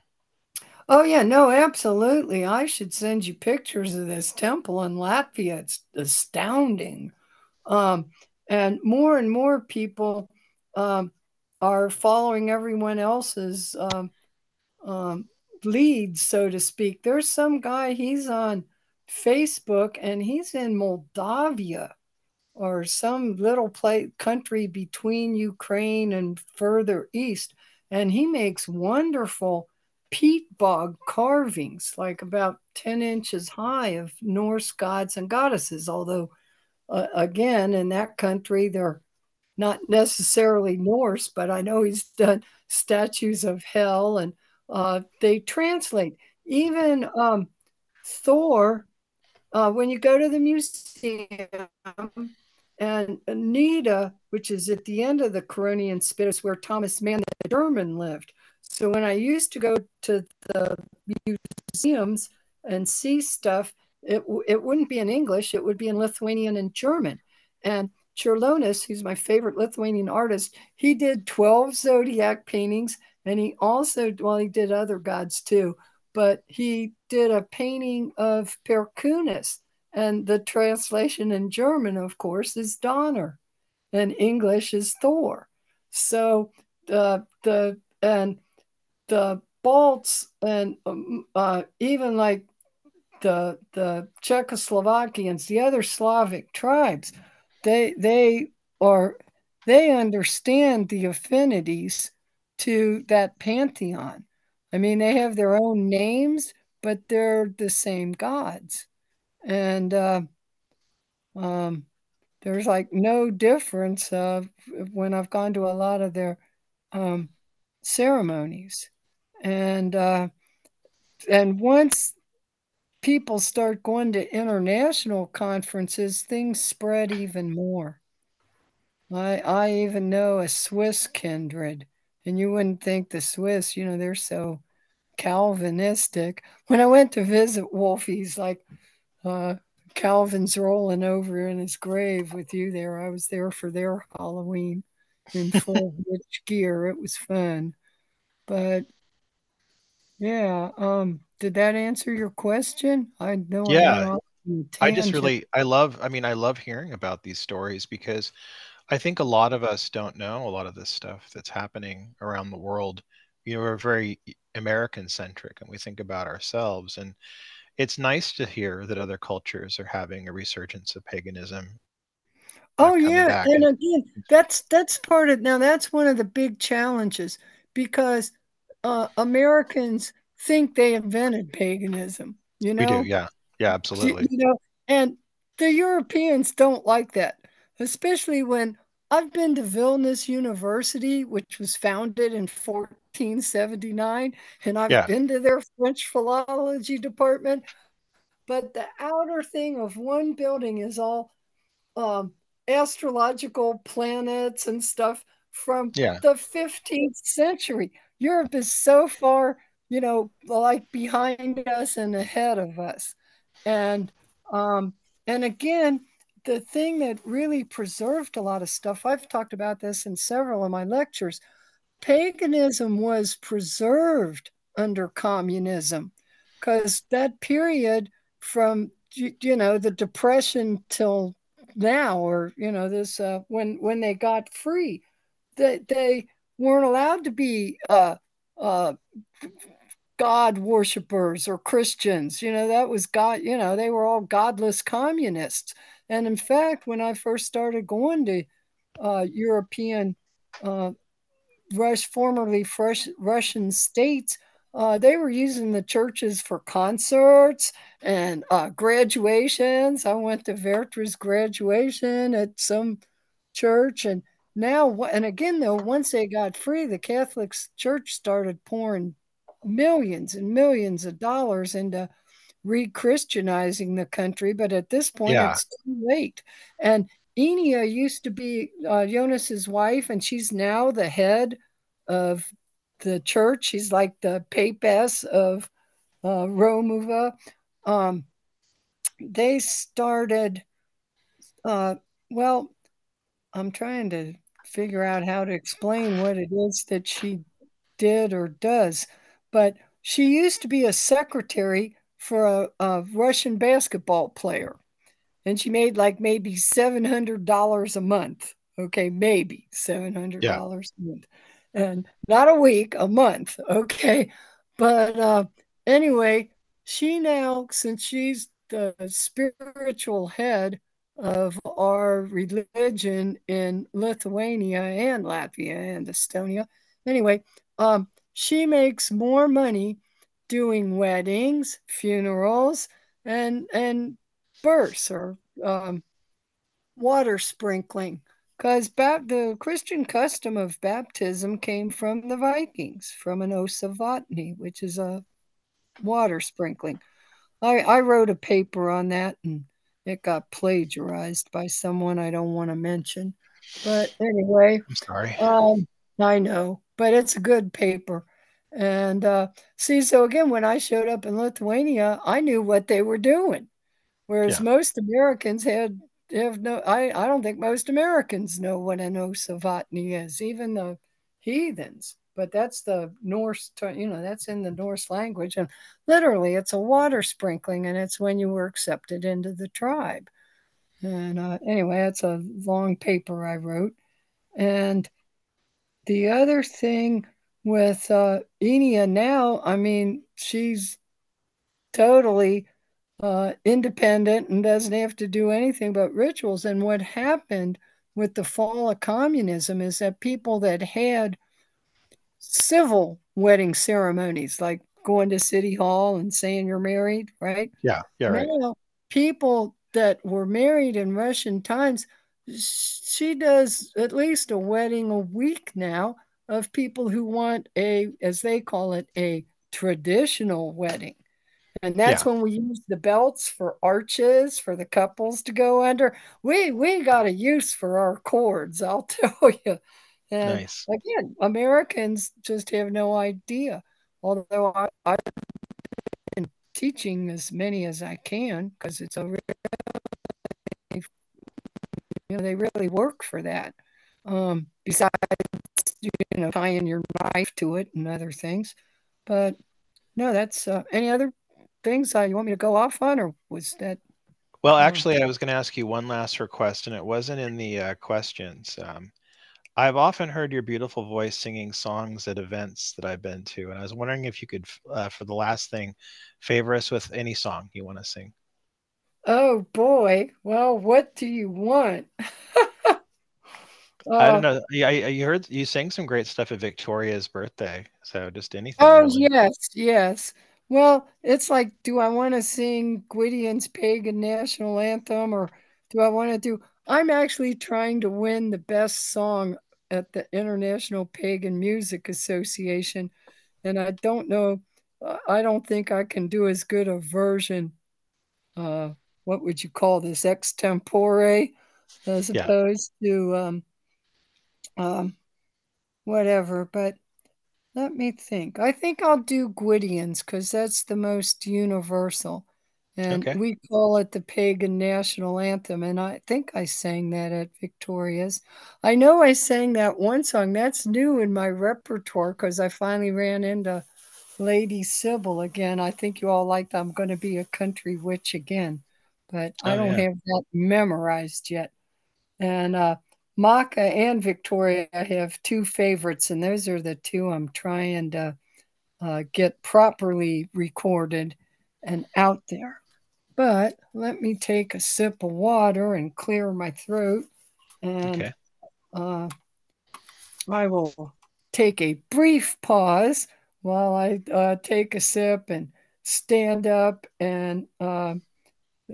Oh, yeah, no, absolutely. I should send you pictures of this temple in Latvia. It's astounding. Um, and more and more people um, are following everyone else's um, um, leads, so to speak. There's some guy, he's on Facebook and he's in Moldavia or some little place country between Ukraine and further east. And he makes wonderful peat bog carvings, like about 10 inches high of Norse gods and goddesses. Although, uh, again, in that country, they're not necessarily Norse, but I know he's done statues of Hel and uh, they translate. Even um, Thor, uh, when you go to the museum, and Anita, which is at the end of the Curonian Spit, is where Thomas Mann, the German, lived. So when I used to go to the museums and see stuff, it, it wouldn't be in English, it would be in Lithuanian and German. And Čiurlionis, who's my favorite Lithuanian artist, he did 12 zodiac paintings and he also, well, he did other gods too, but he did a painting of Perkunas. And the translation in German, of course, is Donner, and English is Thor. So the the and the Balts and um, uh, even like the the Czechoslovakians, the other Slavic tribes, they they are they understand the affinities to that pantheon. I mean, they have their own names, but they're the same gods. And uh, um, there's like no difference uh, when I've gone to a lot of their um, ceremonies. And uh, and once people start going to international conferences, things spread even more. I I even know a Swiss kindred and you wouldn't think the Swiss, you know, they're so Calvinistic. When I went to visit Wolfie's, like, uh, Calvin's rolling over in his grave with you there. I was there for their Halloween in full witch gear. It was fun. But yeah, um, did that answer your question? I know. Yeah, I just really, I love. I mean, I love hearing about these stories because I think a lot of us don't know a lot of this stuff that's happening around the world. You know, we're very American centric and we think about ourselves. And it's nice to hear that other cultures are having a resurgence of paganism. Oh yeah. And again, that's that's part of now that's one of the big challenges because uh, Americans think they invented paganism. You know, we do, yeah, yeah, absolutely. You, you know, and the Europeans don't like that especially when I've been to Vilnius University, which was founded in 1479, and I've yeah. been to their French philology department. But the outer thing of one building is all um, astrological planets and stuff from yeah. the 15th century. Europe is so far, you know, like behind us and ahead of us. And um, and again, the thing that really preserved a lot of stuff, I've talked about this in several of my lectures, paganism was preserved under communism because that period from you know the depression till now or you know this uh, when when they got free that they, they weren't allowed to be uh, uh, god worshippers or christians you know that was god you know they were all godless communists and in fact, when I first started going to uh, European, uh, Rush, formerly fresh, Russian states, uh, they were using the churches for concerts and uh, graduations. I went to Vertra's graduation at some church, and now, and again, though, once they got free, the Catholic Church started pouring millions and millions of dollars into re-Christianizing the country. But at this point, yeah. it's too late. And Inija used to be uh, Jonas's wife, and she's now the head of the church. She's like the papess of uh, Romuva. Um, they started, uh, well, I'm trying to figure out how to explain what it is that she did or does, but she used to be a secretary for a, a Russian basketball player. And she made like maybe $700 a month. Okay, maybe $700 yeah. a month and not a week, a month. Okay. But uh, anyway, she now, since she's the spiritual head of our religion in Lithuania and Latvia and Estonia, anyway, um, she makes more money doing weddings, funerals, and and births or um, water sprinkling because the Christian custom of baptism came from the Vikings, from an ausa vatni, which is a water sprinkling. I, I wrote a paper on that and it got plagiarized by someone I don't want to mention. But anyway, I'm sorry. Um, I know, but it's a good paper. And uh, see, so again, when I showed up in Lithuania, I knew what they were doing, whereas yeah. most Americans had have no I, I don't think most Americans know what an ausa vatni is, even the heathens. But that's the Norse, you know, that's in the Norse language. And literally, it's a water sprinkling, and it's when you were accepted into the tribe. And uh, anyway, that's a long paper I wrote. And the other thing with uh, Inija now, I mean, she's totally uh, independent and doesn't have to do anything but rituals. And what happened with the fall of communism is that people that had civil wedding ceremonies, like going to city hall and saying you're married, right? Yeah, yeah, right. Now, people that were married in Russian times, she does at least a wedding a week now of people who want a, as they call it, a traditional wedding. And that's yeah. when we use the belts for arches for the couples to go under. We we got a use for our cords, I'll tell you. And nice. again, Americans just have no idea. Although I, I've been teaching as many as I can because it's a really, you know, they really work for that. Um, besides, you know, tying your knife to it and other things. But no, that's uh, any other things uh, you want me to go off on, or was that? Well, actually, I was going to ask you one last request, and it wasn't in the uh, questions. Um, I've often heard your beautiful voice singing songs at events that I've been to, and I was wondering if you could, uh, for the last thing, favor us with any song you want to sing. Oh boy! Well, what do you want? I don't uh, know. Yeah, you heard you sang some great stuff at Victoria's birthday. So just anything. Oh really. yes, yes. Well, it's like, do I want to sing Gwydion's pagan national anthem or do I want to do? I'm actually trying to win the best song at the International Pagan Music Association. And I don't know, I don't think I can do as good a version. Uh, what would you call this? Extempore, as yeah. opposed to um, um, whatever. But let me think. I think I'll do Gwydion's because that's the most universal. And okay. we call it the pagan national anthem. And I think I sang that at Victoria's. I know I sang that one song. That's new in my repertoire because I finally ran into Lady Sybil again. I think you all liked I'm going to be a country witch again, but oh, I don't yeah. have that memorized yet. And uh, Maka and Victoria have two favorites, and those are the two I'm trying to uh, get properly recorded and out there. But let me take a sip of water and clear my throat. And okay. uh, I will take a brief pause while I uh, take a sip and stand up and uh,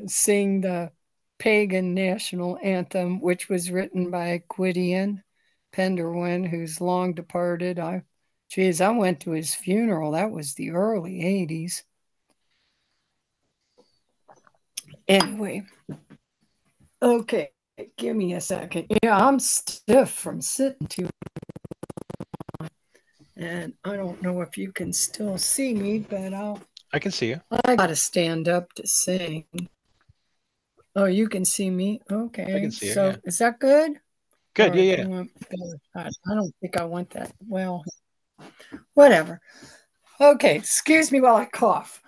sing the pagan national anthem, which was written by Gwydion Pendderwen, who's long departed. I, geez, I went to his funeral. That was the early 80s. Anyway, okay, give me a second. Yeah, I'm stiff from sitting too and I don't know if you can still see me, but I'll. I can see you. I got to stand up to sing. Oh, you can see me. Okay. I can see so you, yeah. is that good? Good. Or Yeah, yeah. want better? I, I don't think I want that. Well, whatever. Okay. Excuse me while I cough.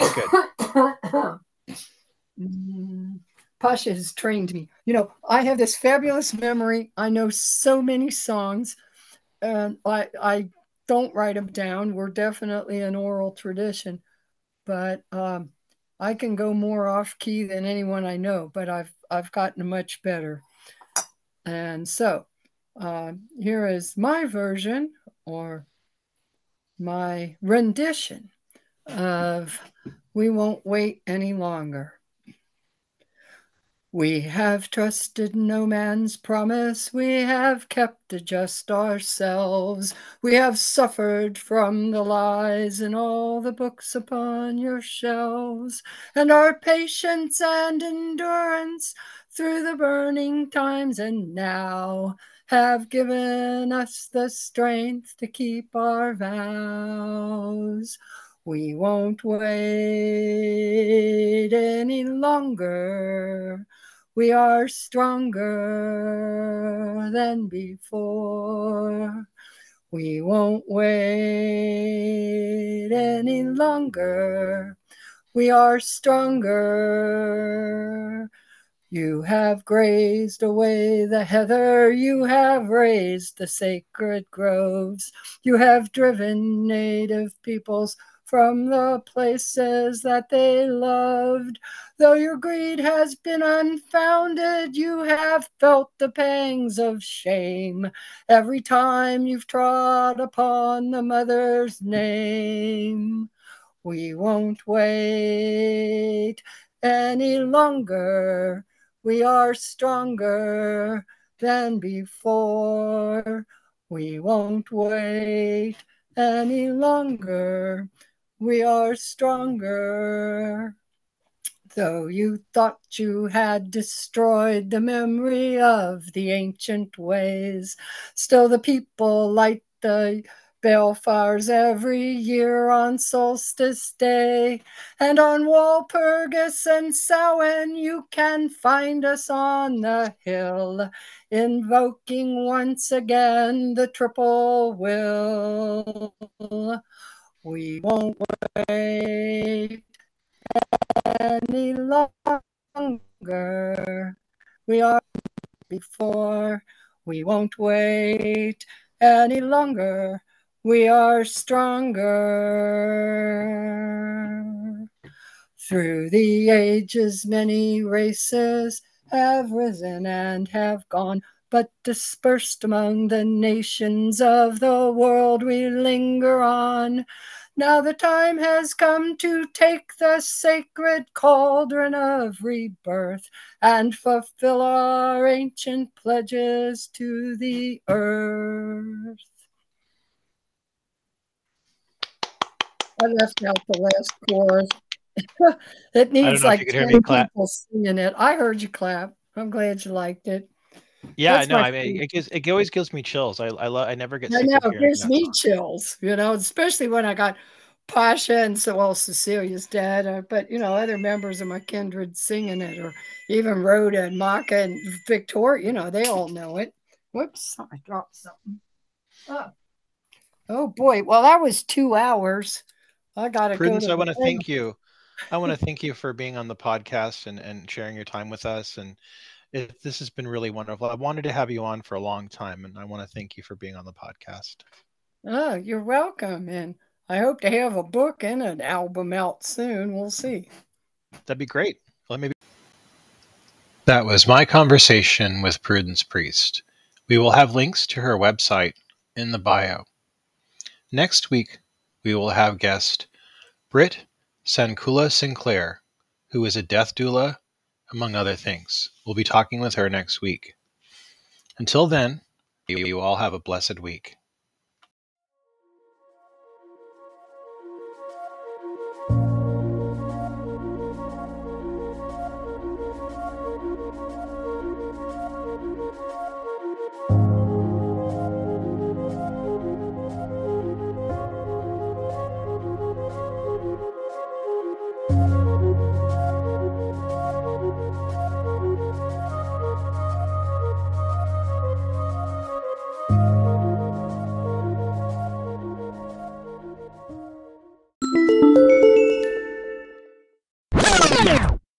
Okay. Pasha has trained me. You know, I have this fabulous memory. I know so many songs, and I I don't write them down. We're definitely an oral tradition, but um, I can go more off key than anyone I know. But I've I've gotten much better, and so uh, here is my version or my rendition of "We Won't Wait Any Longer." We have trusted no man's promise, we have kept it just ourselves. We have suffered from the lies in all the books upon your shelves, and our patience and endurance through the burning times and now have given us the strength to keep our vows. We won't wait any longer. We are stronger than before. We won't wait any longer. We are stronger. You have grazed away the heather, you have raised the sacred groves, you have driven native peoples from the places that they loved. Though your greed has been unfounded, you have felt the pangs of shame every time you've trod upon the mother's name. We won't wait any longer. We are stronger than before. We won't wait any longer. We are stronger. Though you thought you had destroyed the memory of the ancient ways, still the people light the balefires every year on solstice day. And on Walpurgis and Samhain, you can find us on the hill, invoking once again the triple will. We won't wait any longer. We are before. We won't wait any longer. We are stronger. Through the ages, many races have risen and have gone, but dispersed among the nations of the world we linger on. Now the time has come to take the sacred cauldron of rebirth and fulfill our ancient pledges to the earth. I left out the last chorus. it needs like you could hear 10 me clap. people singing it. I heard you clap. I'm glad you liked it. Yeah, That's no, I mean, it gives it always gives me chills. I I love I never get I know it gives me chills, you know, especially when I got Pasha and so well Cecilia's dad, uh, but you know, other members of my kindred singing it, or even Rhoda and Maka and Victoria, you know, they all know it. Whoops, I dropped something. Oh, oh boy. Well, that was two hours. I gotta go Prudence, to I want to thank you. I want to thank you for being on the podcast and, and sharing your time with us. And it, this has been really wonderful. I wanted to have you on for a long time, and I want to thank you for being on the podcast. Oh, you're welcome. And I hope to have a book and an album out soon. We'll see. That'd be great. Let me. That was my conversation with Prudence Priest. We will have links to her website in the bio. Next week, we will have guest Britt Sankula Sinclair, who is a death doula, among other things. We'll be talking with her next week. Until then, you all have a blessed week.